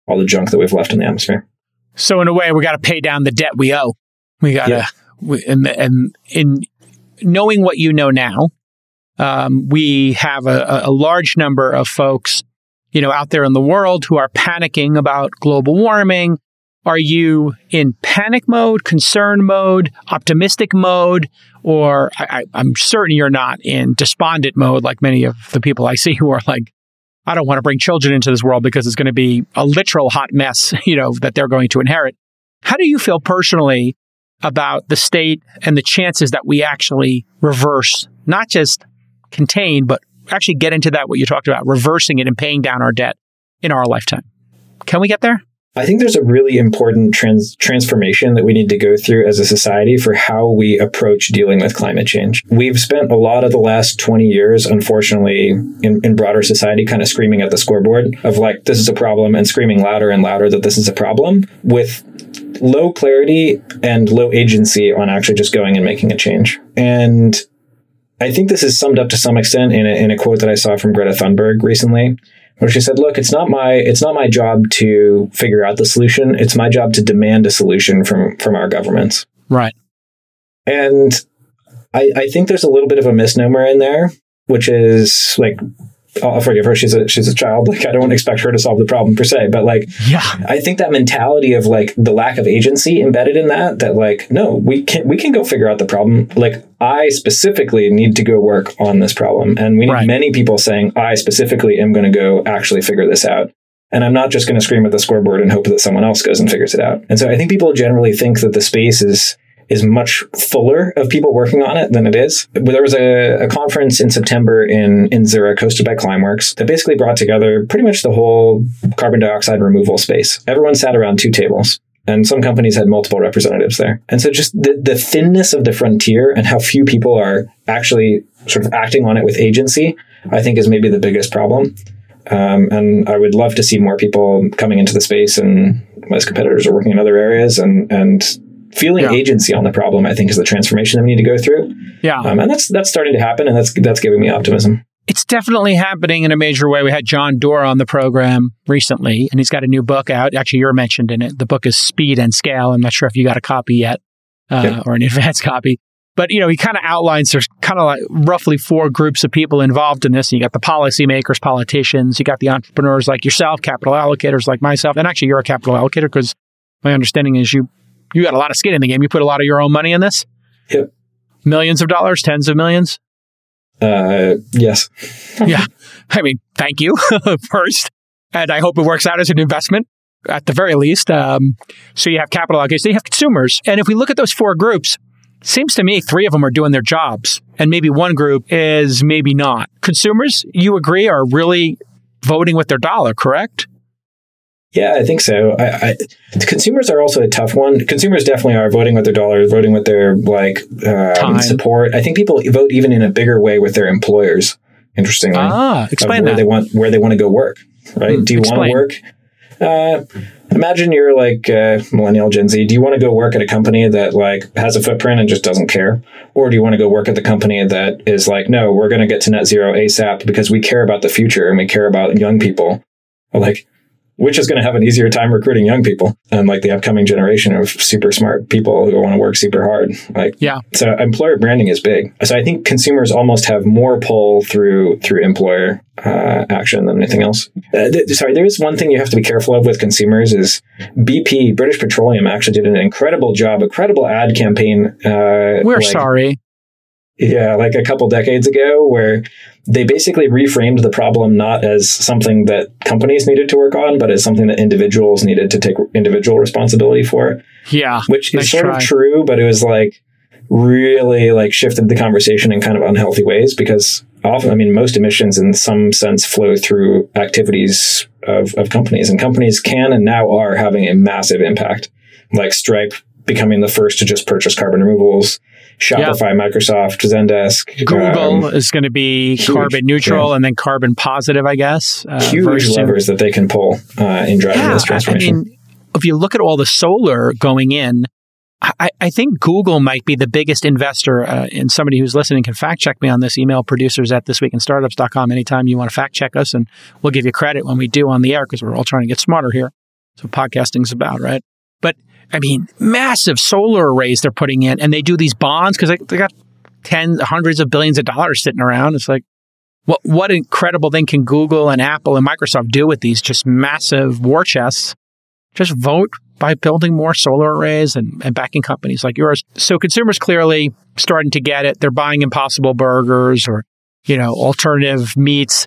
S6: all the junk that we've left in the atmosphere.
S1: So in a way, we got to pay down the debt we owe. We got to,
S6: Yeah.
S1: and, and in knowing what you know now, um, we have a, a large number of folks, you know, out there in the world who are panicking about global warming. Are you in panic mode, concern mode, optimistic mode, or I, I, I'm certain you're not in despondent mode like many of the people I see who are like, I don't want to bring children into this world because it's going to be a literal hot mess, you know, that they're going to inherit. How do you feel personally about the state and the chances that we actually reverse, not just contain, but actually get into that, what you talked about, reversing it and paying down our debt in our lifetime? Can we get there?
S6: I think there's a really important trans- transformation that we need to go through as a society for how we approach dealing with climate change. We've spent a lot of the last 20 years, unfortunately, in, in broader society, kind of screaming at the scoreboard of like, this is a problem, and screaming louder and louder that this is a problem with low clarity and low agency on actually just going and making a change. And I think this is summed up to some extent in a, in a quote that I saw from Greta Thunberg recently, where she said, "Look, it's not my it's not my job to figure out the solution. It's my job to demand a solution from from our governments."
S1: Right.
S6: And I, I think there's a little bit of a misnomer in there, which is like, I'll forgive her. She's a she's a child. Like I don't expect her to solve the problem per se, but like
S1: Yeah.
S6: I think that mentality of like the lack of agency embedded in that, that like, no, we can we can go figure out the problem. Like I specifically need to go work on this problem. And we need
S1: Right.
S6: many people saying, I specifically am going to go actually figure this out. And I'm not just going to scream at the scoreboard and hope that someone else goes and figures it out. And so I think people generally think that the space is is much fuller of people working on it than it is. There was a, a conference in September in, in Zurich hosted by Climeworks that basically brought together pretty much the whole carbon dioxide removal space. Everyone sat around two tables. And some companies had multiple representatives there. And so just the, the thinness of the frontier and how few people are actually sort of acting on it with agency, I think is maybe the biggest problem. Um, and I would love to see more people coming into the space and as competitors are working in other areas and, and feeling
S1: Yeah.
S6: agency on the problem, I think is the transformation that we need to go through.
S1: Yeah.
S6: Um, and that's, that's starting to happen and that's, that's giving me optimism.
S1: It's definitely happening in a major way. We had John Doerr on the program recently, and he's got a new book out. Actually, you're mentioned in it. The book is Speed and Scale. I'm not sure if you got a copy yet uh, or an advanced copy. But, you know, he kind of outlines there's kind of like roughly four groups of people involved in this. You got the policymakers, politicians, you got the entrepreneurs like yourself, capital allocators like myself. And actually, you're a capital allocator because my understanding is you you got a lot of skin in the game. You put a lot of your own money in this.
S6: Yep.
S1: Millions of dollars, tens of millions.
S6: Uh, yes.
S1: yeah. I mean, thank you first. And I hope it works out as an investment at the very least. Um, so you have capital allocators, you have consumers. And if we look at those four groups, seems to me three of them are doing their jobs and maybe one group is maybe not. Consumers, you agree, are really voting with their dollar, correct?
S6: Yeah, I think so. I, I, consumers are also a tough one. Consumers definitely are voting with their dollars, voting with their like um, support. I think people vote even in a bigger way with their employers. Interestingly,
S1: Ah, explain
S6: where
S1: that.
S6: they want where they want to go work. Right?
S1: Hmm,
S6: do you want to work? Uh, imagine you're like uh, millennial Gen Z. Do you want to go work at a company that like has a footprint and just doesn't care, or do you want to go work at the company that is like, no, we're going to get to net zero ASAP because we care about the future and we care about young people. Like, which is going to have an easier time recruiting young people and like the upcoming generation of super smart people who want to work super hard. Like,
S1: Yeah.
S6: so employer branding is big. So I think consumers almost have more pull through through employer uh, action than anything else. Uh, th- sorry, there is one thing you have to be careful of with consumers is BP, British Petroleum, actually did an incredible job, a credible ad campaign. Uh,
S1: We're
S6: like-
S1: sorry.
S6: Yeah, like a couple decades ago, where they basically reframed the problem not as something that companies needed to work on, but as something that individuals needed to take individual responsibility for,
S1: Yeah.
S6: which
S1: Nice
S6: is sort
S1: try.
S6: of true, but it was like really like shifted the conversation in kind of unhealthy ways because often, I mean, most emissions in some sense flow through activities of, of companies, and companies can and now are having a massive impact, like Stripe becoming the first to just purchase carbon removals. Shopify, Microsoft, Zendesk,
S1: Google
S6: um,
S1: is going to be
S6: huge,
S1: carbon neutral and then carbon positive, I guess. Uh,
S6: huge
S1: soon.
S6: levers that they can pull uh, in driving
S1: Yeah,
S6: this transformation.
S1: I mean, if you look at all the solar going in, I, I think Google might be the biggest investor. Uh, and somebody who's listening can fact check me on this. Email producers at thisweekinstartups.com anytime you want to fact check us, and we'll give you credit when we do on the air because we're all trying to get smarter here. So podcasting's about, right? I mean, massive solar arrays they're putting in, and they do these bonds because they, they got tens, hundreds of billions of dollars sitting around. It's like, what what incredible thing can Google and Apple and Microsoft do with these just massive war chests? Just vote by building more solar arrays and, and backing companies like yours. So consumers clearly starting to get it. They're buying impossible burgers or, you know, alternative meats,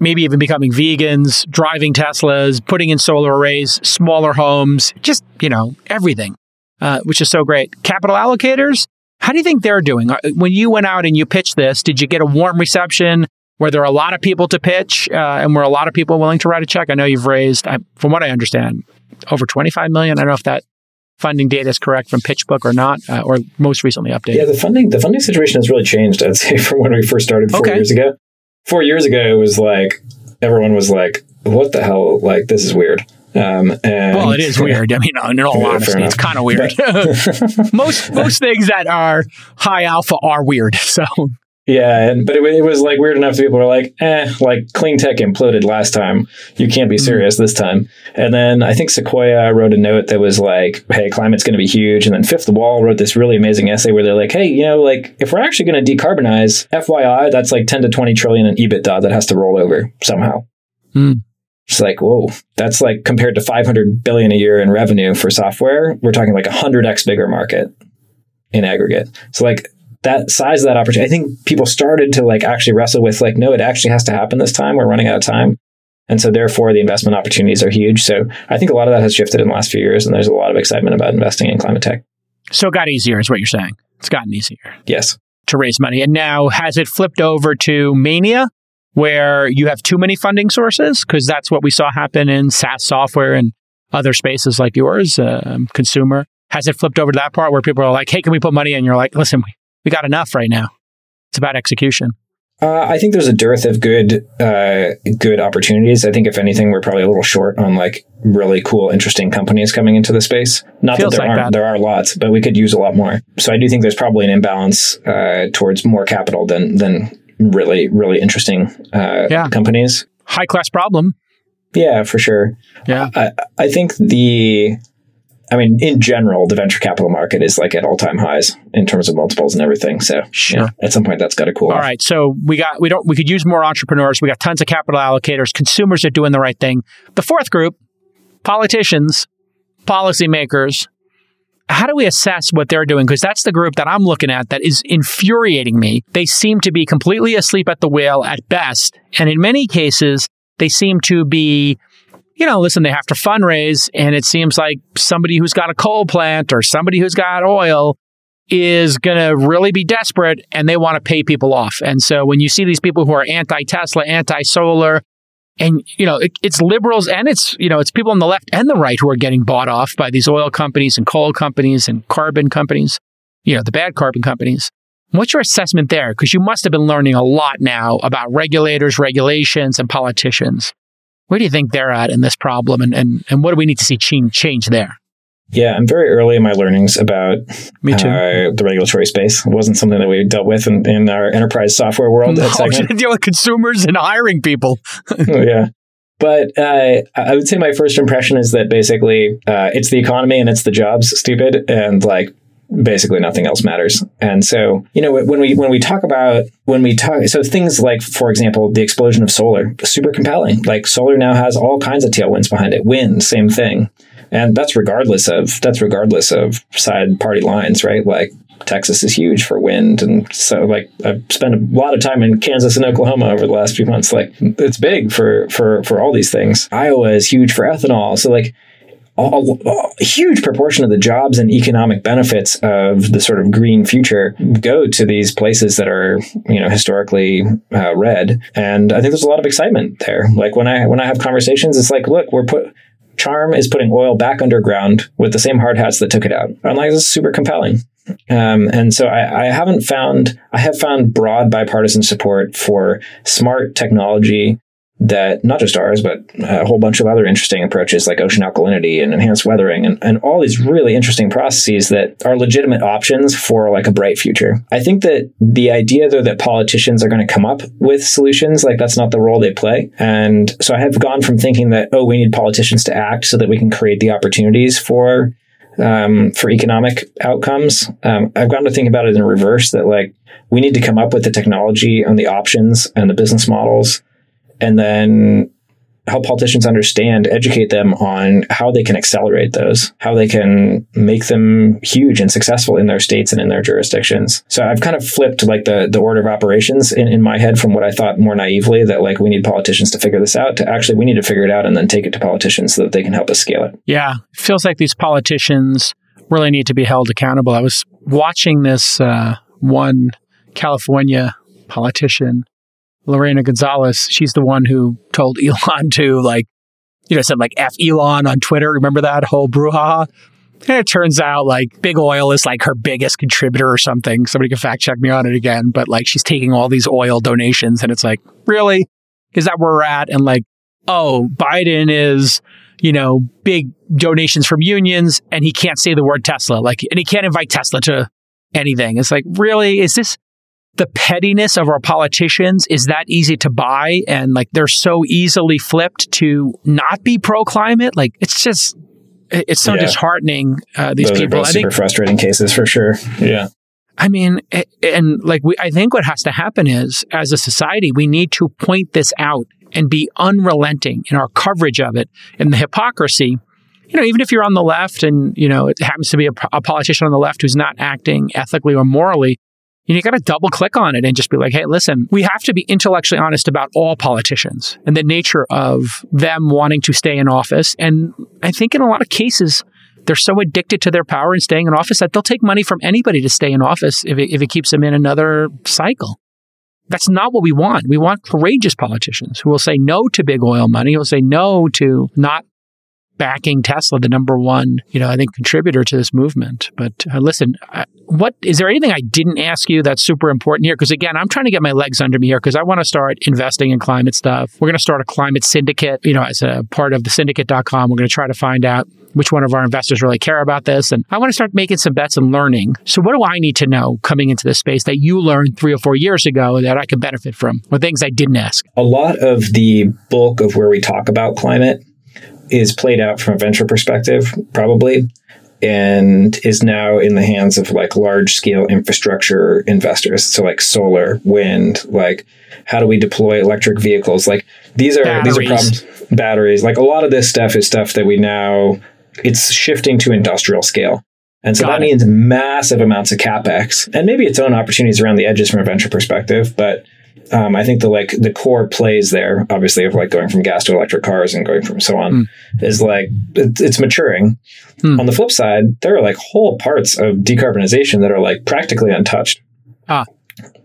S1: maybe even becoming vegans, driving Teslas, putting in solar arrays, smaller homes, just, you know, everything, uh, which is so great. Capital allocators, how do you think they're doing? Uh, When you went out and you pitched this, did you get a warm reception? Were there a lot of people to pitch, uh, and were a lot of people willing to write a check? I know you've raised, I, from what I understand, over 25 million. I don't know if that funding data is correct from PitchBook or not, uh, or most recently updated.
S6: Yeah, the funding the funding situation has really changed. I'd say from when we first started four
S1: Okay.
S6: years ago. Four years ago, it was like everyone was like, "What the hell? Like this is weird." Um, and
S1: well, it is weird. I mean, in all
S6: Yeah,
S1: honesty, it's kind of weird. most most things that are high alpha are weird. So
S6: Yeah, and but it, it was like weird enough that people were like, "Eh, like clean tech imploded last time. You can't be serious this time." And then I think Sequoia wrote a note that was like, "Hey, climate's going to be huge." And then Fifth Wall wrote this really amazing essay where they're like, "Hey, you know, like if we're actually going to decarbonize, FYI, that's like ten to twenty trillion in EBITDA that has to roll over somehow."
S1: Hmm.
S6: It's like, whoa, that's like compared to 500 billion a year in revenue for software, we're talking like a 100x bigger market in aggregate. So like that size of that opportunity, I think people started to like actually wrestle with like, no, it actually has to happen this time. We're running out of time. And so therefore the investment opportunities are huge. So I think a lot of that has shifted in the last few years and there's a lot of excitement about investing in climate tech.
S1: so it got easier, is what you're saying. It's gotten easier
S6: Yes.
S1: to raise money, and now has it flipped over to mania, where you have too many funding sources? Because that's what we saw happen in SaaS software and other spaces like yours, um, consumer. Has it flipped over to that part where people are like, "Hey, can we put money in?" You're like, "Listen, we, we got enough right now. It's about execution.
S6: Uh, I think there's a dearth of good, uh, good opportunities. I think if anything, we're probably a little short on like really cool, interesting companies coming into the space. Not
S1: Feels
S6: that there
S1: like
S6: aren't,
S1: that.
S6: there are lots, but we could use a lot more. So I do think there's probably an imbalance uh, towards more capital than than really, really interesting uh,
S1: Yeah.
S6: companies.
S1: High class problem.
S6: Yeah, for sure.
S1: Yeah.
S6: I, I think the, I mean, in general, the venture capital market is like at all time highs in terms of multiples and everything. So
S1: Sure.
S6: yeah, at some point, that's got to cool
S1: All
S6: off.
S1: right. So we got we don't we could use more entrepreneurs. We got tons of capital allocators. Consumers are doing the right thing. The fourth group, politicians, policymakers. How do we assess what they're doing? Because that's the group that I'm looking at that is infuriating me. They seem to be completely asleep at the wheel at best. And in many cases, they seem to be, you know, listen, they have to fundraise. And it seems like somebody who's got a coal plant or somebody who's got oil is going to really be desperate and they want to pay people off. And so when you see these people who are anti Tesla, anti solar, and you know it, it's liberals and it's you know it's people on the left and the right who are getting bought off by these oil companies and coal companies and carbon companies, you know the bad carbon companies. What's your assessment there? Because you must have been learning a lot now about regulators, regulations, and politicians. Where do you think they're at in this problem, and and, and what do we need to see change, change there?
S6: Yeah, I'm very early in my learnings about
S1: Me too.
S6: uh, the regulatory space. It wasn't something that we dealt with in, in our enterprise software world.
S1: No,
S6: at Segment.
S1: you deal with consumers and hiring people.
S6: Oh, yeah. But uh, I would say my first impression is that basically uh, it's the economy and it's the jobs, stupid, and like basically nothing else matters. And so, you know, when we when we talk about when we talk, so things like, for example, the explosion of solar, super compelling. Like solar now has all kinds of tailwinds behind it. Wind, same thing, and that's regardless of that's regardless of side party lines, right? Like Texas is huge for wind, and so like I've spent a lot of time in Kansas and Oklahoma over the last few months. Like it's big for for for all these things. Iowa is huge for ethanol, so like all, a huge proportion of the jobs and economic benefits of the sort of green future go to these places that are you know historically uh, red. And i think there's a lot of excitement there. Like when i when i have conversations it's like look we're put charm is putting oil back underground with the same hard hats that took it out. I'm like this is super compelling. Um, and so I, I haven't found i have found broad bipartisan support for smart technology that not just ours, but a whole bunch of other interesting approaches like ocean alkalinity and enhanced weathering and, and all these really interesting processes that are legitimate options for like a bright future. I think that the idea though that politicians are going to come up with solutions, like that's not the role they play. And so I have gone from thinking that, oh, we need politicians to act so that we can create the opportunities for um, for economic outcomes. Um, I've gone to think about it in reverse that like we need to come up with the technology and the options and the business models and then help politicians understand, educate them on how they can accelerate those, how they can make them huge and successful in their states and in their jurisdictions. So I've kind of flipped like the, the order of operations in, in my head from what I thought more naively that like we need politicians to figure this out to actually we need to figure it out and then take it to politicians so that they can help us scale it.
S1: Yeah, it feels like these politicians really need to be held accountable. I was watching this uh, one California politician, Lorena Gonzalez. She's the one who told Elon to like, you know, said like F Elon on Twitter. Remember that whole brouhaha? And it turns out like big oil is like her biggest contributor or something. Somebody can fact check me on it again. But like she's taking all these oil donations and it's like, really? Is that where we're at? And like, oh, Biden is, you know, big donations from unions and he can't say the word Tesla. Like, and he can't invite Tesla to anything. It's like, really? Is this the pettiness of our politicians? Is that easy to buy? And like, they're so easily flipped to not be pro climate? Like, it's just, it's so
S6: Yeah.
S1: disheartening. Uh, these
S6: Those
S1: people.
S6: are both
S1: I
S6: super
S1: think
S6: frustrating cases for sure. Yeah.
S1: I mean, and like we, I think what has to happen is, as a society, we need to point this out and be unrelenting in our coverage of it and the hypocrisy. You know, even if you're on the left and you know it happens to be a, a politician on the left who's not acting ethically or morally, you, got to double click on it and just be like, hey, listen, we have to be intellectually honest about all politicians and the nature of them wanting to stay in office. And I think in a lot of cases, they're so addicted to their power and staying in office that they'll take money from anybody to stay in office if it, if it keeps them in another cycle. That's not what we want. We want courageous politicians who will say no to big oil money, who will say no to not backing Tesla, the number one, you know, I think contributor to this movement. But uh, listen, what is there anything I didn't ask you that's super important here? Because again, I'm trying to get my legs under me here because I want to start investing in climate stuff. We're going to start a climate syndicate, you know, as a part of the syndicate.com. We're going to try to find out which one of our investors really care about this. And I want to start making some bets and learning. So what do I need to know coming into this space that you learned three or four years ago that I could benefit from or things I didn't ask?
S6: A lot of the bulk of where we talk about climate is played out from a venture perspective, probably, and is now in the hands of like large scale infrastructure investors. So like solar, wind, like how do we deploy electric vehicles? Like these are
S1: Batteries.
S6: these are problems. Batteries. Like a lot of this stuff is stuff that we now it's shifting to industrial scale. And so
S1: Got
S6: that
S1: it.
S6: means massive amounts of capex and maybe its own opportunities around the edges from a venture perspective. But um, I think the like the core plays there, obviously, of like going from gas to electric cars and going from so on, is like it, it's maturing.
S1: Hmm.
S6: On the flip side, there are like whole parts of decarbonization that are like practically untouched.
S1: Ah.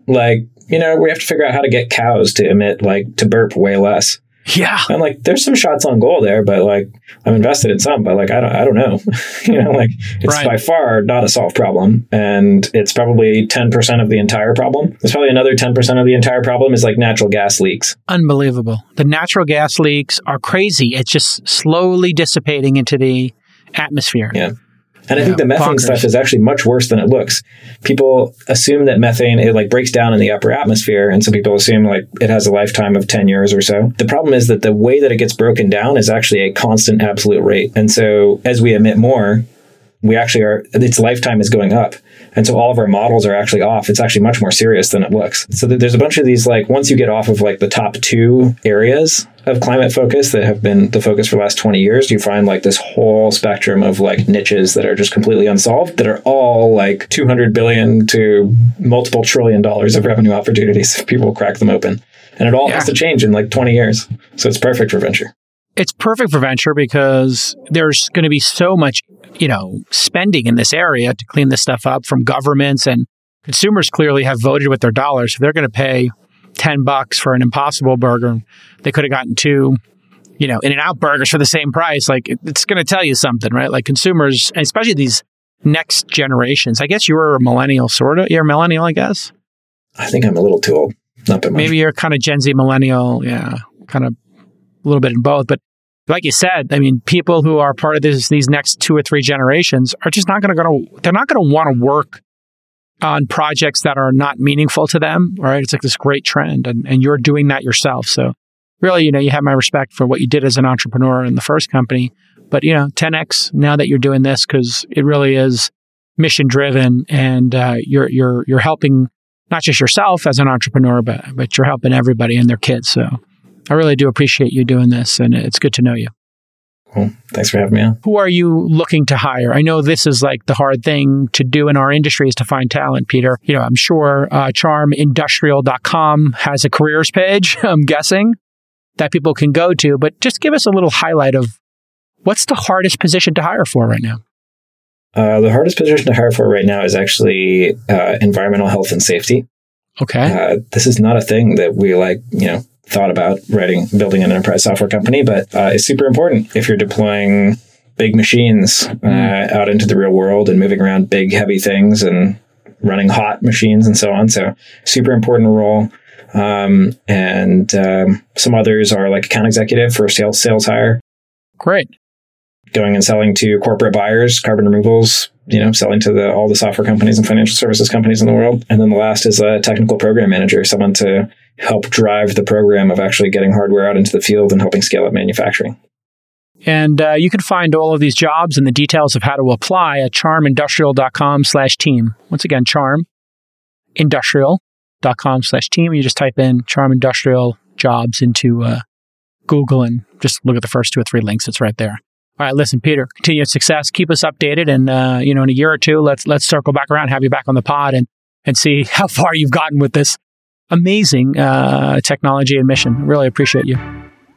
S6: Like you know, we have to figure out how to get cows to emit like to burp way less.
S1: Yeah.
S6: I'm like, there's some shots on goal there, but like, I'm invested in some, but like, I don't, I don't know. you know, like, it's
S1: Right.
S6: by far not a solved problem, and it's probably 10% of the entire problem. There's probably another 10% of the entire problem is like natural gas leaks.
S1: Unbelievable. The natural gas leaks are crazy. It's just slowly dissipating into the atmosphere.
S6: Yeah. And I
S1: Yeah,
S6: think the methane
S1: bonkers.
S6: stuff is actually much worse than it looks. People assume that methane it like breaks down in the upper atmosphere, and some people assume like it has a lifetime of ten years or so. The problem is that the way that it gets broken down is actually a constant absolute rate, and so as we emit more, we actually are its lifetime is going up. And so all of our models are actually off. It's actually much more serious than it looks. So there's a bunch of these like once you get off of like the top two areas of climate focus that have been the focus for the last 20 years, you find like this whole spectrum of like niches that are just completely unsolved that are all like 200 billion to multiple trillion dollars of revenue opportunities if people crack them open. And it all
S1: Yeah.
S6: has to change in like 20 years. So it's perfect for venture.
S1: It's perfect for venture because there's going to be so much, you know, spending in this area to clean this stuff up from governments and consumers clearly have voted with their dollars. If they're going to pay 10 bucks for an impossible burger, they could have gotten two, you know, in and out burgers for the same price. Like it's going to tell you something, right? Like consumers, especially these next generations. I guess you were a millennial, sort of. You're a millennial, I guess.
S6: I think I'm a little too old. Not by much.
S1: Maybe you're kind of Gen Z millennial, yeah, kind of a little bit in both. But like you said, I mean, people who are part of this, these next two or three generations are just not going to. They're not going to want to work on projects that are not meaningful to them. Right? It's like this great trend, and and you're doing that yourself. So really, you know, you have my respect for what you did as an entrepreneur in the first company. But you know, 10x now that you're doing this because it really is mission driven, and uh, you're you're you're helping not just yourself as an entrepreneur, but but you're helping everybody and their kids. So I really do appreciate you doing this, and it's good to know you.
S6: Cool. Thanks for having me on.
S1: Who are you looking to hire? I know this is like the hard thing to do in our industry is to find talent, Peter. You know, I'm sure uh, charmindustrial.com has a careers page, I'm guessing, that people can go to, but just give us a little highlight of what's the hardest position to hire for right now?
S6: Uh, the hardest position to hire for right now is actually uh, environmental health and safety.
S1: Okay.
S6: Uh, this is not a thing that we like, you know, thought about writing, building an enterprise software company, but uh, it's super important if you're deploying big machines uh, out into the real world and moving around big, heavy things and running hot machines and so on. So, super important role. Um, and um, some others are like account executive for sales sales hire,
S1: Great.
S6: Going and selling to corporate buyers, carbon removals, you know, selling to the, all the software companies and financial services companies in the world. And then the last is a technical program manager, someone to help drive the program of actually getting hardware out into the field and helping scale up manufacturing.
S1: And uh, you can find all of these jobs and the details of how to apply at charmindustrial.com slash team. Once again, charmindustrial.com slash team. You just type in charm industrial jobs into uh, Google and just look at the first two or three links. It's right there. All right, listen, Peter, continued success. Keep us updated. And, uh, you know, in a year or two, let's, let's circle back around, have you back on the pod and, and see how far you've gotten with this amazing uh, technology and mission. Really appreciate you.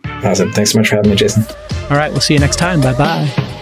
S6: Awesome. Thanks so much for having me, Jason.
S1: All right, we'll see you next time. Bye bye.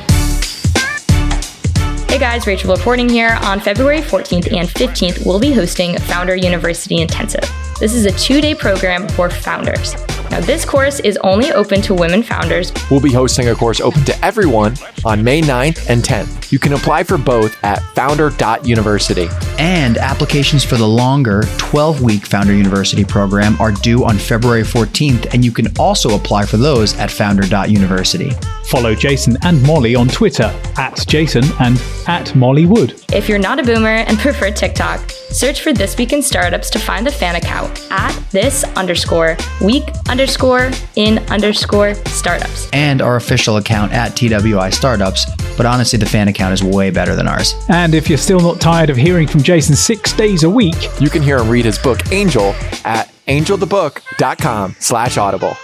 S7: Hey guys, Rachel reporting here. On February 14th and 15th, we'll be hosting Founder University Intensive. This is a two day program for founders. Now, this course is only open to women founders.
S8: We'll be hosting a course open to everyone on May 9th and 10th. You can apply for both at founder.university.
S3: And applications for the longer 12 week Founder University program are due on February 14th, and you can also apply for those at founder.university.
S9: Follow Jason and Molly on Twitter at Jason and at Molly Wood.
S7: If you're not a boomer and prefer TikTok, search for This Week in Startups to find the fan account at this underscore week underscore in underscore startups.
S3: And our official account at TWI Startups, but honestly, the fan account is way better than ours.
S9: And if you're still not tired of hearing from Jason six days a week,
S8: You can hear him read his book Angel at angelthebook.com slash audible.